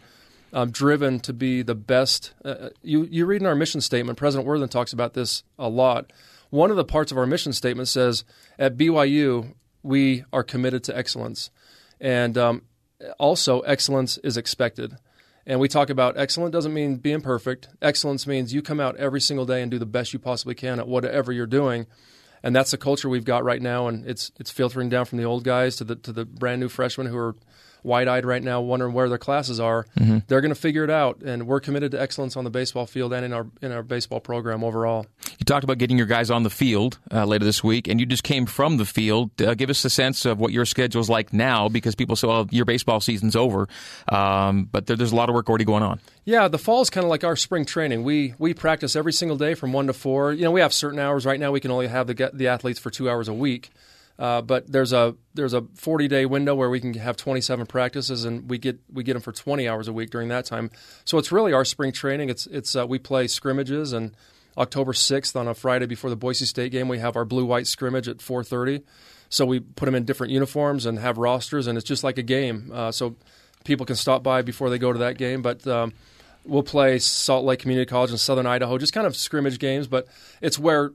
um, driven to be the best. Uh, uh, you, you read in our mission statement, President Worthen talks about this a lot. One of the parts of our mission statement says at BYU, we are committed to excellence. And um, also, excellence is expected. And we talk about excellent doesn't mean being perfect. Excellence means you come out every single day and do the best you possibly can at whatever you're doing. And that's the culture we've got right now, and it's it's filtering down from the old guys to the to the brand new freshmen who are wide eyed right now, wondering where their classes are. Mm-hmm. They're going to figure it out, and we're committed to excellence on the baseball field and in our in our baseball program overall. You talked about getting your guys on the field uh, later this week, and you just came from the field. Uh, give us a sense of what your schedule is like now, because people say, "Well, your baseball season's over," um, but there, there's a lot of work already going on. Yeah, the fall is kind of like our spring training. We we practice every single day from one to four. You know, we have certain hours. Right now, we can only have the the athletes for two hours a week. Uh, but there's a there's a 40 day window where we can have 27 practices, and we get we get them for 20 hours a week during that time. So it's really our spring training. It's it's uh, we play scrimmages, and October 6th on a Friday before the Boise State game, we have our blue white scrimmage at 4:30. So we put them in different uniforms and have rosters, and it's just like a game. Uh, so people can stop by before they go to that game, but. Um, we'll play Salt Lake Community College in Southern Idaho, just kind of scrimmage games, but it's where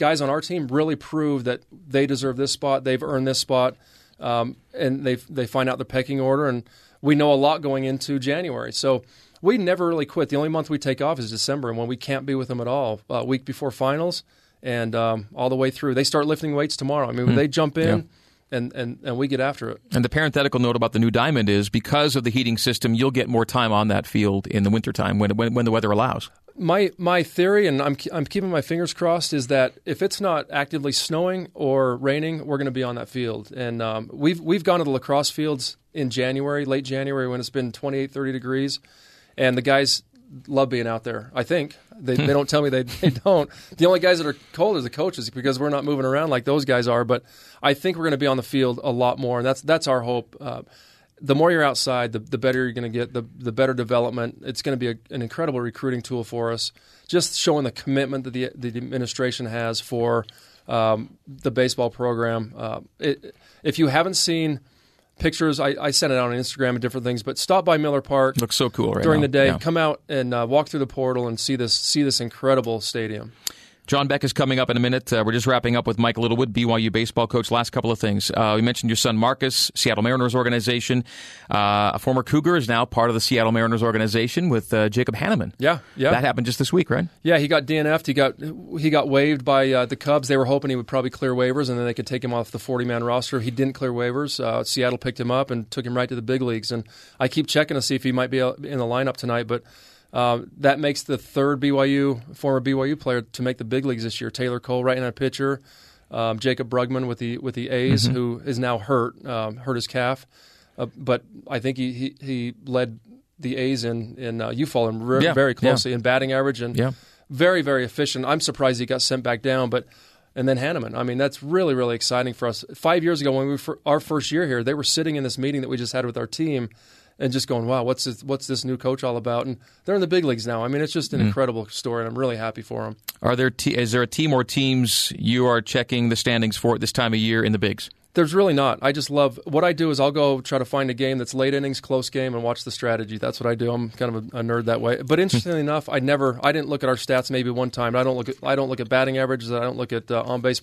guys on our team really prove that they deserve this spot, they've earned this spot, um, and they they find out the pecking order. And we know a lot going into January, so we never really quit. The only month we take off is December, and when we can't be with them at all, a uh, week before finals, and um, all the way through. They start lifting weights tomorrow. I mean, mm-hmm. they jump in. Yeah and, and, and we get after it. And the parenthetical note about the new diamond is because of the heating system, you'll get more time on that field in the wintertime when, when, when the weather allows. My my theory, and I'm I'm keeping my fingers crossed, is that if it's not actively snowing or raining, we're going to be on that field. And um, we've we've gone to the lacrosse fields in January, late January, when it's been 28, 30 degrees, and the guys love being out there. I think they, they don't tell me they, they don't. The only guys that are cold are the coaches because we're not moving around like those guys are. But I think we're going to be on the field a lot more, and that's that's our hope. Uh, the more you're outside, the, the better you're going to get, the, the better development. It's going to be a, an incredible recruiting tool for us. Just showing the commitment that the, the administration has for um, the baseball program. Uh, it, if you haven't seen pictures. I, I sent it out on Instagram and different things. But stop by Miller Park. Looks so cool right during now. the day. Yeah. Come out and uh, walk through the portal and see this see this incredible stadium. John Beck is coming up in a minute. Uh, we're just wrapping up with Mike Littlewood, BYU baseball coach. Last couple of things. Uh, we mentioned your son Marcus, Seattle Mariners organization. Uh, a former Cougar is now part of the Seattle Mariners organization with uh, Jacob Hannemann. Yeah, yeah. That happened just this week, right? Yeah, he got DNF'd. He got he got waived by uh, the Cubs. They were hoping he would probably clear waivers and then they could take him off the 40 man roster. He didn't clear waivers. Uh, Seattle picked him up and took him right to the big leagues. And I keep checking to see if he might be in the lineup tonight, but uh, that makes the third BYU former BYU player to make the big leagues this year. Taylor Cole, right-handed pitcher. Um, Jaycob Brugman with the with the A's, mm-hmm. who is now hurt, um, hurt his calf, uh, but I think he, he, he led the A's in in uh, you follow him re- yeah, very closely yeah. in batting average and yeah. very very efficient. I'm surprised he got sent back down, but and then Hannemann. I mean, that's really really exciting for us. Five years ago, when we were our first year here, they were sitting in this meeting that we just had with our team and just going, wow, what's this, what's this new coach all about? And they're in the big leagues now. I mean, it's just an mm. incredible story, and I'm really happy for them. Are there te- is there a team or teams you are checking the standings for at this time of year in the bigs? There's really not. I just love what I do is I'll go try to find a game that's late innings, close game, and watch the strategy. That's what I do. I'm kind of a, a nerd that way. But interestingly enough, I never I didn't look at our stats maybe one time. I don't look at I don't look at batting averages. I don't look at uh, on base.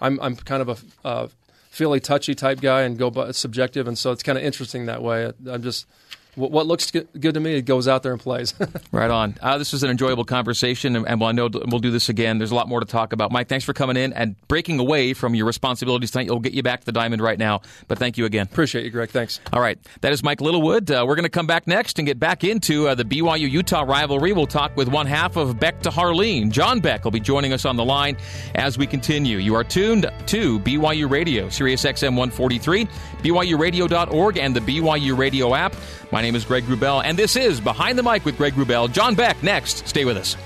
I'm I'm kind of a uh, feely touchy type guy and go subjective, and so it's kind of interesting that way. I'm just what looks good to me it goes out there and plays. <laughs> right on. Uh, this was an enjoyable conversation, and, and I know we'll do this again. There's a lot more to talk about. Mike, thanks for coming in and breaking away from your responsibilities tonight. We'll get you back to the diamond right now, but thank you again. Appreciate you, Greg. Thanks. All right. That is Mike Littlewood. Uh, we're going to come back next and get back into uh, the BYU Utah rivalry. We'll talk with one half of Beck to Harline. John Beck will be joining us on the line as we continue. You are tuned to BYU Radio, Sirius XM 143, BYURadio.org, and the BYU Radio app. My name is Greg Wrubell, and this is Behind the Mic with Greg Wrubell. John Beck next. Stay with us.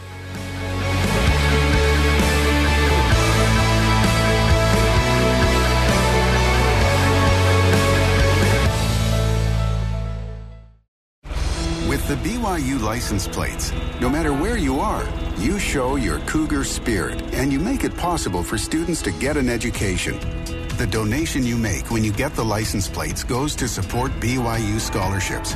With the BYU license plates, no matter where you are, you show your Cougar spirit and you make it possible for students to get an education. The donation you make when you get the license plates goes to support BYU scholarships.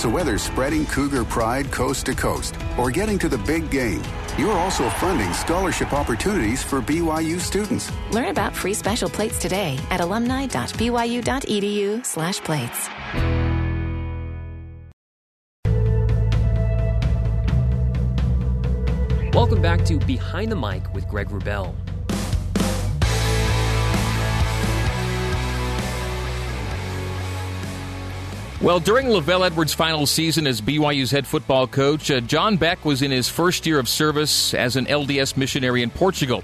So whether spreading Cougar pride coast to coast or getting to the big game, you're also funding scholarship opportunities for BYU students. Learn about free special plates today at alumni.byu.edu/plates. Welcome back to Behind the Mic with Greg Wrubell. Well, during LaVell Edwards' final season as BYU's head football coach, uh, John Beck was in his first year of service as an LDS missionary in Portugal.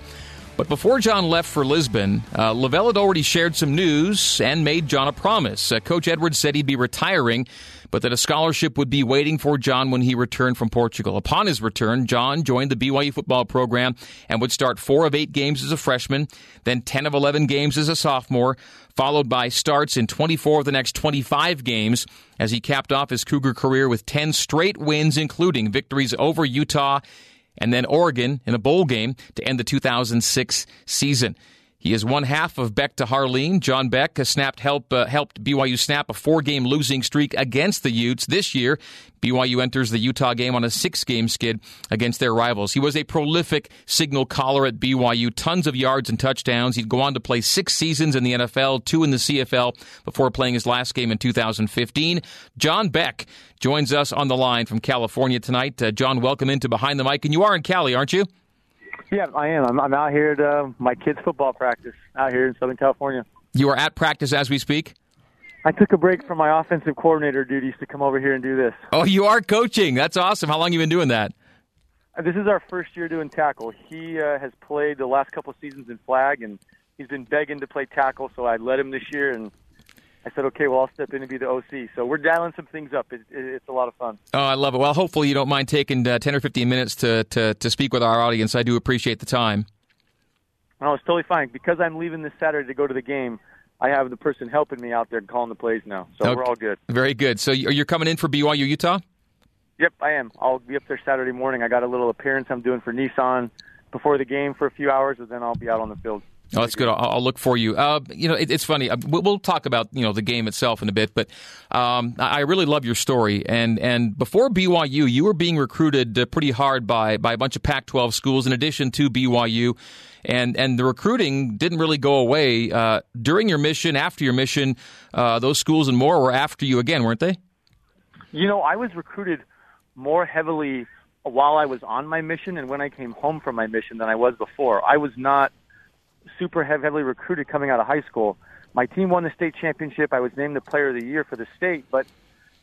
But before John left for Lisbon, uh, LaVell had already shared some news and made John a promise. Uh, coach Edwards said he'd be retiring but that a scholarship would be waiting for John when he returned from Portugal. Upon his return, John joined the BYU football program and would start four of eight games as a freshman, then 10 of 11 games as a sophomore, followed by starts in 24 of the next 25 games as he capped off his Cougar career with 10 straight wins, including victories over Utah and then Oregon in a bowl game to end the 2006 season. He is one half of Beck to Harline. John Beck has snapped help uh, helped BYU snap a four game losing streak against the Utes this year. BYU enters the Utah game on a six game skid against their rivals. He was a prolific signal caller at BYU, tons of yards and touchdowns. He'd go on to play six seasons in the NFL, two in the CFL before playing his last game in 2015. John Beck joins us on the line from California tonight. Uh, John, welcome into Behind the Mic. And you are in Cali, aren't you? Yeah, I am. I'm, I'm out here at uh, my kids' football practice out here in Southern California. You are at practice as we speak? I took a break from my offensive coordinator duties to come over here and do this. Oh, you are coaching. That's awesome. How long have you been doing that? Uh, this is our first year doing tackle. He uh, has played the last couple seasons in flag, and he's been begging to play tackle, so I let him this year, and I said, okay, well, I'll step in and be the OC. So we're dialing some things up. It, it, it's a lot of fun. Oh, I love it. Well, hopefully you don't mind taking uh, 10 or 15 minutes to, to, to speak with our audience. I do appreciate the time. No, it's totally fine. Because I'm leaving this Saturday to go to the game, I have the person helping me out there calling the plays now. So okay. we're all good. Very good. So are you're coming in for BYU Utah? Yep, I am. I'll be up there Saturday morning. I got a little appearance I'm doing for Nissan before the game for a few hours, and then I'll be out on the field. Oh, that's good. I'll, I'll look for you. Uh, you know, it, it's funny. Uh, we'll, talk about you know the game itself in a bit, but um, I I really love your story. And and before BYU, you were being recruited uh, pretty hard by by a bunch of Pac-12 schools, in addition to BYU. And and the recruiting didn't really go away uh, during your mission, after your mission. Uh, those schools and more were after you again, weren't they? You know, I was recruited more heavily while I was on my mission and when I came home from my mission than I was before. I was not super heavily recruited coming out of high school. My team won the state championship. I was named the player of the year for the state, but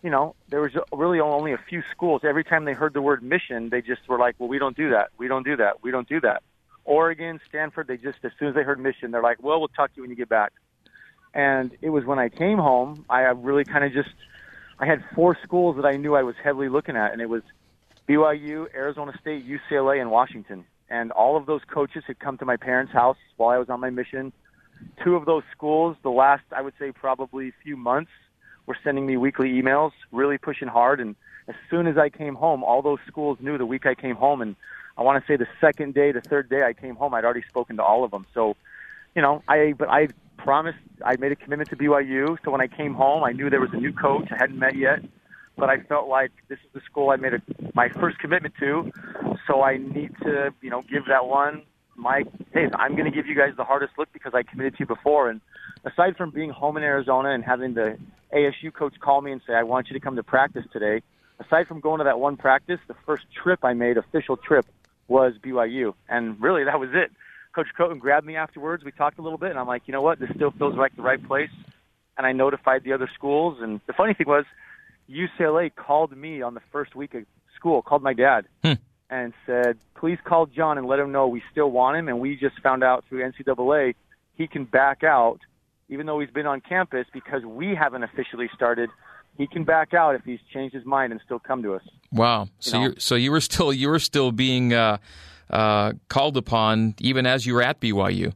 you know, there was really only a few schools. Every time they heard the word mission, they just were like, "Well, we don't do that. We don't do that. We don't do that." Oregon, Stanford, they just as soon as they heard mission, they're like, "Well, we'll talk to you when you get back." And it was when I came home, I really kind of just I had four schools that I knew I was heavily looking at, and it was BYU, Arizona State, UCLA, and Washington. And all of those coaches had come to my parents' house while I was on my mission. Two of those schools, the last, I would say, probably few months, were sending me weekly emails, really pushing hard. And as soon as I came home, all those schools knew the week I came home. And I want to say the second day, the third day I came home, I'd already spoken to all of them. So, you know, I but I promised I made a commitment to BYU. So when I came home, I knew there was a new coach I hadn't met yet, but I felt like this is the school I made a, my first commitment to. So I need to, you know, give that one my hey, I'm going to give you guys the hardest look because I committed to you before. And aside from being home in Arizona and having the ASU coach call me and say, I want you to come to practice today, aside from going to that one practice, the first trip I made, official trip, was BYU. And really, that was it. Coach Crowton grabbed me afterwards. We talked a little bit, and I'm like, you know what? This still feels like the right place. And I notified the other schools. And the funny thing was, UCLA called me on the first week of school, called my dad, Hmm. and said, please call John and let him know we still want him. And we just found out through NCAA he can back out, even though he's been on campus, because we haven't officially started. He can back out if he's changed his mind and still come to us. Wow. So you so you were still you were still being uh, uh, called upon even as you were at BYU.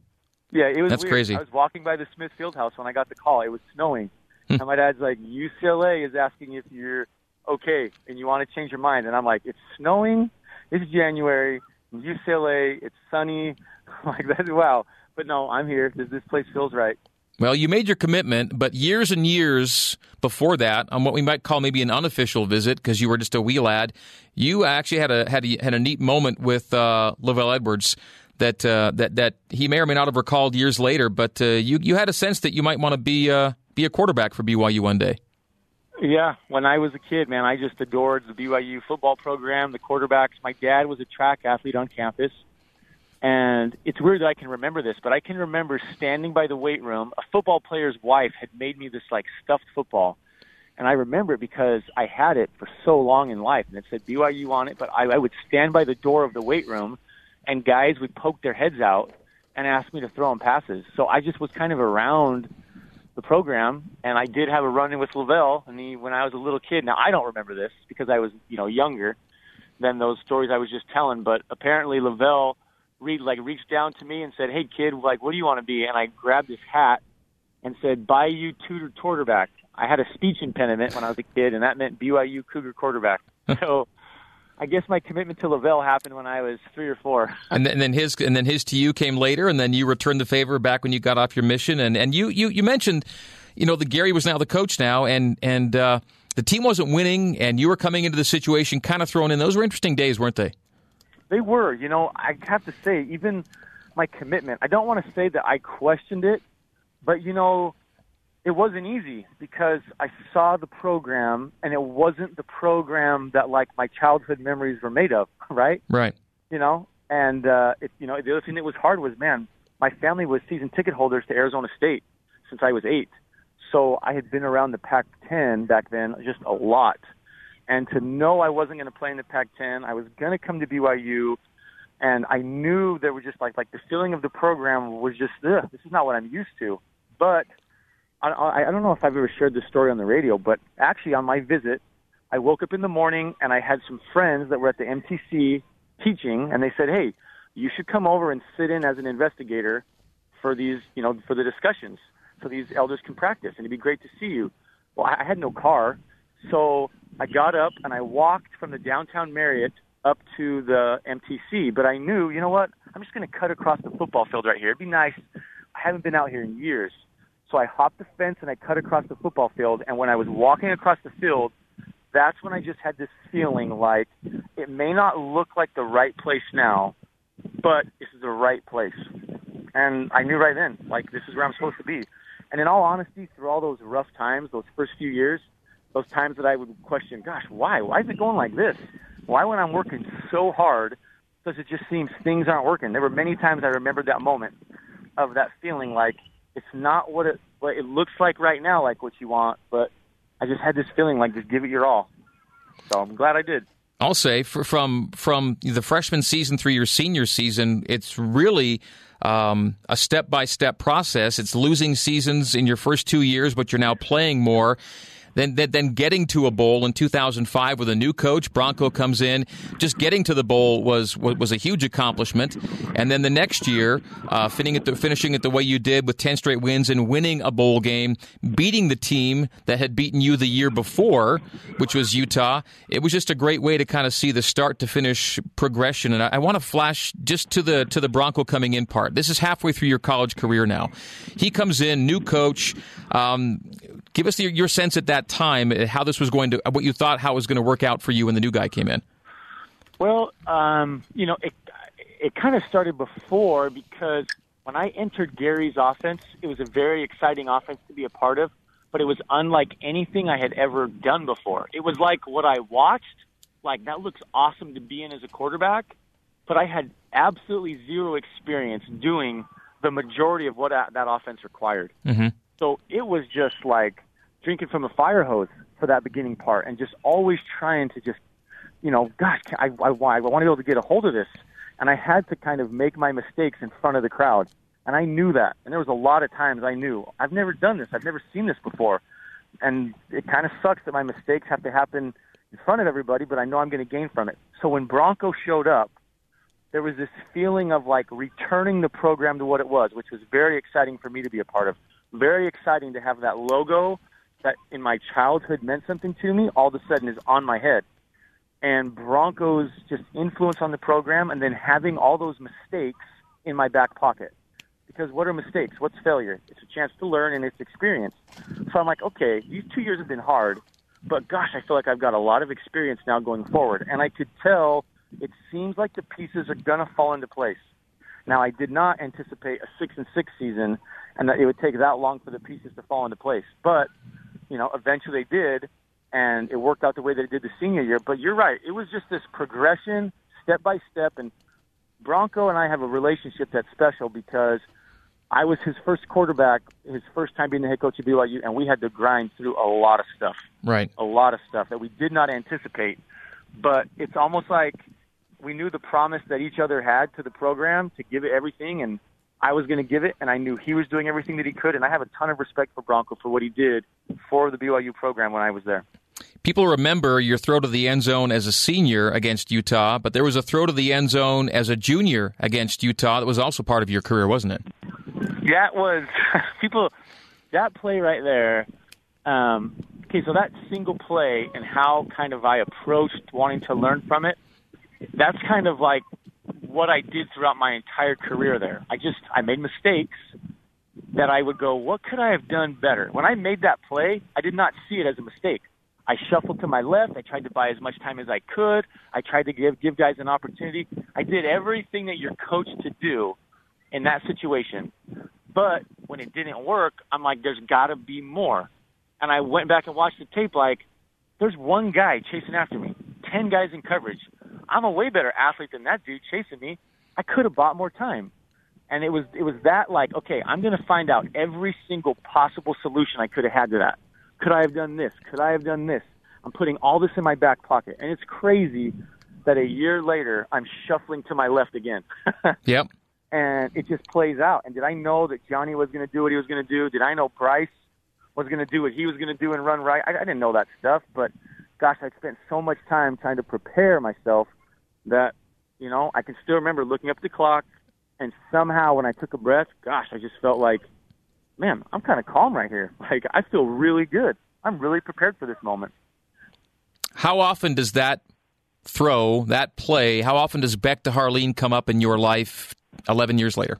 Yeah, it was That's weird. crazy. I was walking by the Smith Field house when I got the call. It was snowing. And my dad's like, UCLA is asking if you're okay and you want to change your mind. And I'm like, it's snowing. It's January. UCLA. It's sunny. <laughs> Like, that's wow. But no, I'm here. This, this place feels right. Well, you made your commitment, but years and years before that, on what we might call maybe an unofficial visit, because you were just a wee lad, you actually had a had a, had a neat moment with uh, LaVell Edwards that uh, that that he may or may not have recalled years later. But uh, you you had a sense that you might want to be uh, be a quarterback for BYU one day. Yeah, when I was a kid, man, I just adored the BYU football program, the quarterbacks. My dad was a track athlete on campus. And it's weird that I can remember this, but I can remember standing by the weight room. A football player's wife had made me this like stuffed football. And I remember it because I had it for so long in life and it said BYU on it, but I, I would stand by the door of the weight room and guys would poke their heads out and ask me to throw them passes. So I just was kind of around the program, and I did have a run in with LaVell, and he when I was a little kid. Now I don't remember this because I was you know younger than those stories I was just telling, but apparently LaVell read like reached down to me and said, "Hey kid, like what do you want to be?" And I grabbed his hat and said, "Bayou Tutor quarterback." I had a speech impediment when I was a kid, and that meant BYU Cougar quarterback. <laughs> so. I guess my commitment to LaVell happened when I was three or four. <laughs> and then, and then his and then his to you came later, and then you returned the favor back when you got off your mission. And and you you, you mentioned, you know, that Gary was now the coach now, and and uh, the team wasn't winning, and you were coming into the situation kind of thrown in. Those were interesting days, weren't they? They were. You know, I have to say, even my commitment. I don't want to say that I questioned it, but you know, it wasn't easy because I saw the program and it wasn't the program that like my childhood memories were made of, <laughs> right? Right. You know, and uh it you know, the other thing that was hard was man, my family was season ticket holders to Arizona State since I was 8. So I had been around the Pac-10 back then just a lot. And to know I wasn't going to play in the Pac-10, I was going to come to BYU and I knew there was just like like the feeling of the program was just Ugh, this is not what I'm used to. But I, I don't know if I've ever shared this story on the radio, but actually on my visit, I woke up in the morning and I had some friends that were at the MTC teaching, and they said, "Hey, you should come over and sit in as an investigator for these, you know, for the discussions, so these elders can practice, and it'd be great to see you." Well, I had no car, so I got up and I walked from the downtown Marriott up to the MTC. But I knew, you know what? I'm just going to cut across the football field right here. It'd be nice I haven't been out here in years. So I hopped the fence and I cut across the football field. And when I was walking across the field, that's when I just had this feeling like it may not look like the right place now, but this is the right place. And I knew right then, like, this is where I'm supposed to be. And in all honesty, through all those rough times, those first few years, those times that I would question, gosh, why? Why is it going like this? Why, when I'm working so hard, does it just seem things aren't working? There were many times I remembered that moment of that feeling like it's not what it what it looks like right now, like what you want, but I just had this feeling like just give it your all. So I'm glad I did. I'll say for, from from the freshman season through your senior season, it's really um, a step by step process. It's losing seasons in your first two years, but you're now playing more. Then, then, then getting to a bowl in 2005 with a new coach, Bronco comes in. Just getting to the bowl was was a huge accomplishment. And then the next year, uh, finishing it the, finishing it the way you did with 10 straight wins and winning a bowl game, beating the team that had beaten you the year before, which was Utah. It was just a great way to kind of see the start to finish progression. And I, I want to flash just to the to the Bronco coming in part. This is halfway through your college career now. He comes in, new coach. Um, give us the, your sense at that time uh, how this was going to, what you thought how it was going to work out for you when the new guy came in. Well, um, you know, it it kind of started before because when I entered Gary's offense, it was a very exciting offense to be a part of, but it was unlike anything I had ever done before. It was like what I watched, like that looks awesome to be in as a quarterback, but I had absolutely zero experience doing the majority of what that offense required. Mm-hmm. So it was just like drinking from a fire hose for that beginning part, and just always trying to just, you know, gosh, I I, I want to be able to get a hold of this, and I had to kind of make my mistakes in front of the crowd, and I knew that, and there was a lot of times I knew I've never done this, I've never seen this before, and it kind of sucks that my mistakes have to happen in front of everybody, but I know I'm going to gain from it. So when Bronco showed up, there was this feeling of like returning the program to what it was, which was very exciting for me to be a part of very exciting to have that logo that in my childhood meant something to me all of a sudden is on my head. And Broncos just influence on the program and then having all those mistakes in my back pocket. Because what are mistakes? What's failure? It's a chance to learn and it's experience. So I'm like, okay, these two years have been hard, but gosh, I feel like I've got a lot of experience now going forward. And I could tell it seems like the pieces are going to fall into place. Now, I did not anticipate a six and six season and that it would take that long for the pieces to fall into place. But you know, eventually they did, and it worked out the way that it did the senior year. But you're right; it was just this progression, step by step. And Bronco and I have a relationship that's special because I was his first quarterback, his first time being the head coach of BYU, and we had to grind through a lot of stuff. Right. A lot of stuff that we did not anticipate. But it's almost like we knew the promise that each other had to the program to give it everything, and I was going to give it, and I knew he was doing everything that he could, and I have a ton of respect for Bronco for what he did for the BYU program when I was there. People remember your throw to the end zone as a senior against Utah, but there was a throw to the end zone as a junior against Utah that was also part of your career, wasn't it? That was <laughs> people. That play right there. Um, okay, so that single play and how kind of I approached wanting to learn from it. That's kind of like what I did throughout my entire career there. I just I made mistakes that I would go, what could I have done better? When I made that play, I did not see it as a mistake. I shuffled to my left. I tried to buy as much time as I could. I tried to give give guys an opportunity. I did everything that you're coached to do in that situation. But when it didn't work, I'm like, there's got to be more. And I went back and watched the tape. Like, there's one guy chasing after me, ten guys in coverage. I'm a way better athlete than that dude chasing me. I could have bought more time. And it was it was that like, okay, I'm going to find out every single possible solution I could have had to that. Could I have done this? Could I have done this? I'm putting all this in my back pocket. And it's crazy that a year later I'm shuffling to my left again. <laughs> yep. And it just plays out. And did I know that Johnny was going to do what he was going to do? Did I know Bryce was going to do what he was going to do and run right? I, I didn't know that stuff, but gosh, I spent so much time trying to prepare myself that, you know, I can still remember looking up the clock, and somehow when I took a breath, gosh, I just felt like, man, I'm kind of calm right here. <laughs> Like, I feel really good. I'm really prepared for this moment. How often does that throw, that play, how often does Beck to Harline come up in your life 11 years later?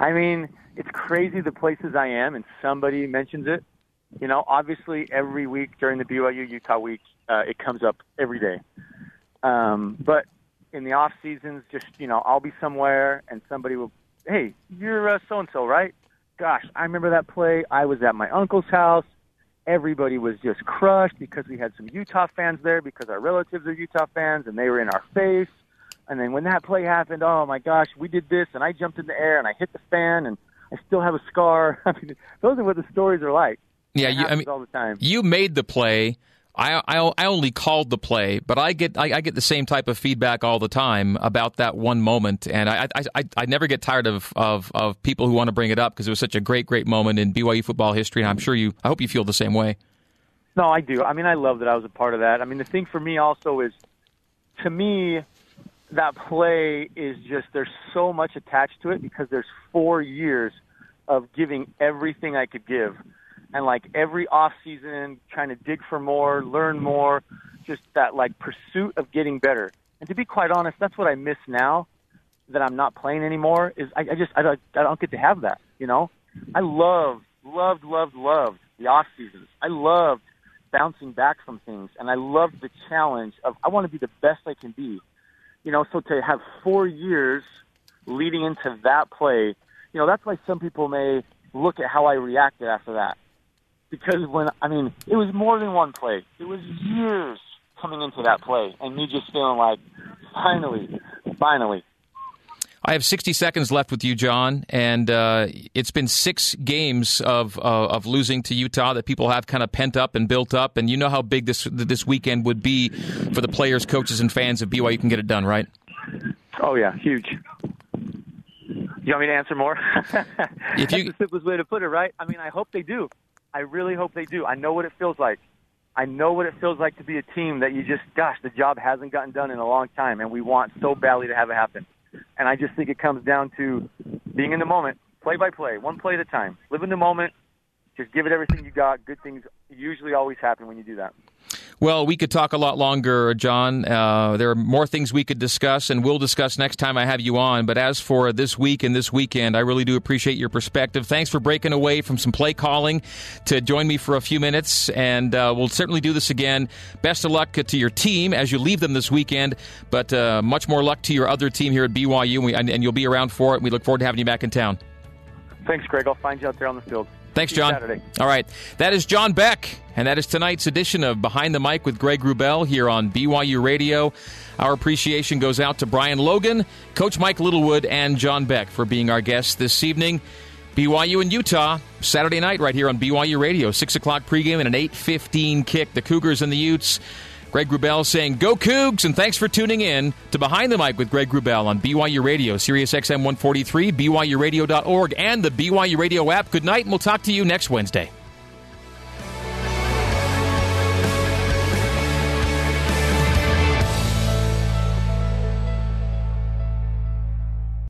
I mean, it's crazy the places I am, and somebody mentions it. You know, obviously every week during the BYU Utah week, uh, it comes up every day. Um, but in the off seasons, just you know, I'll be somewhere and somebody will, hey, you're so and so, right? Gosh, I remember that play. I was at my uncle's house. Everybody was just crushed because we had some Utah fans there because our relatives are Utah fans and they were in our face. And then when that play happened, oh my gosh, we did this and I jumped in the air and I hit the fan and I still have a scar. <laughs> I mean, those are what the stories are like. Yeah, you, I mean, all the time. you made the play. I, I, I only called the play, but I get I, I get the same type of feedback all the time about that one moment, and I I, I, I never get tired of, of, of people who want to bring it up because it was such a great great moment in BYU football history, and I'm sure you I hope you feel the same way. No, I do. I mean, I love that I was a part of that. I mean, the thing for me also is, to me, that play is just there's so much attached to it because there's four years of giving everything I could give, and like every off season trying to dig for more, learn more, just that like pursuit of getting better. And to be quite honest, that's what I miss now that I'm not playing anymore. Is I, I just I don't, I don't get to have that. You know, I love loved loved loved the off seasons. I loved bouncing back from things, and I loved the challenge of I want to be the best I can be. You know, so to have four years leading into that play, you know, that's why some people may look at how I reacted after that. Because when I mean, it was more than one play. It was years coming into that play, and me just feeling like, finally, finally, I have 60 seconds left with you, John, and uh, it's been six games of uh, of losing to Utah that people have kind of pent up and built up, and you know how big this this weekend would be for the players, coaches, and fans of BYU can get it done, right? Oh yeah, huge. You want me to answer more? If you- <laughs> That's the simplest way to put it, right? I mean, I hope they do. I really hope they do. I know what it feels like. I know what it feels like to be a team that you just, gosh, the job hasn't gotten done in a long time, and we want so badly to have it happen. And I just think it comes down to being in the moment, play by play, one play at a time. Live in the moment. Just give it everything you got. Good things usually always happen when you do that. Well, we could talk a lot longer, John. Uh, there are more things we could discuss, and we'll discuss next time I have you on. But as for this week and this weekend, I really do appreciate your perspective. Thanks for breaking away from some play calling to join me for a few minutes, and uh, we'll certainly do this again. Best of luck to your team as you leave them this weekend, but uh, much more luck to your other team here at BYU, and, we, and, and you'll be around for it. We look forward to having you back in town. Thanks, Greg. I'll find you out there on the field. Thanks, John. Saturday. All right. That is John Beck, and that is tonight's edition of Behind the Mic with Greg Wrubell here on BYU Radio. Our appreciation goes out to Brian Logan, Coach Mike Littlewood, and John Beck for being our guests this evening. BYU and Utah, Saturday night right here on BYU Radio. 6 o'clock pregame and an 8.15 kick. The Cougars and the Utes. Greg Wrubell saying, Go Cougs, and thanks for tuning in to Behind the Mic with Greg Wrubell on BYU Radio, Sirius XM 143, BYURadio.org, and the BYU Radio app. Good night, and we'll talk to you next Wednesday.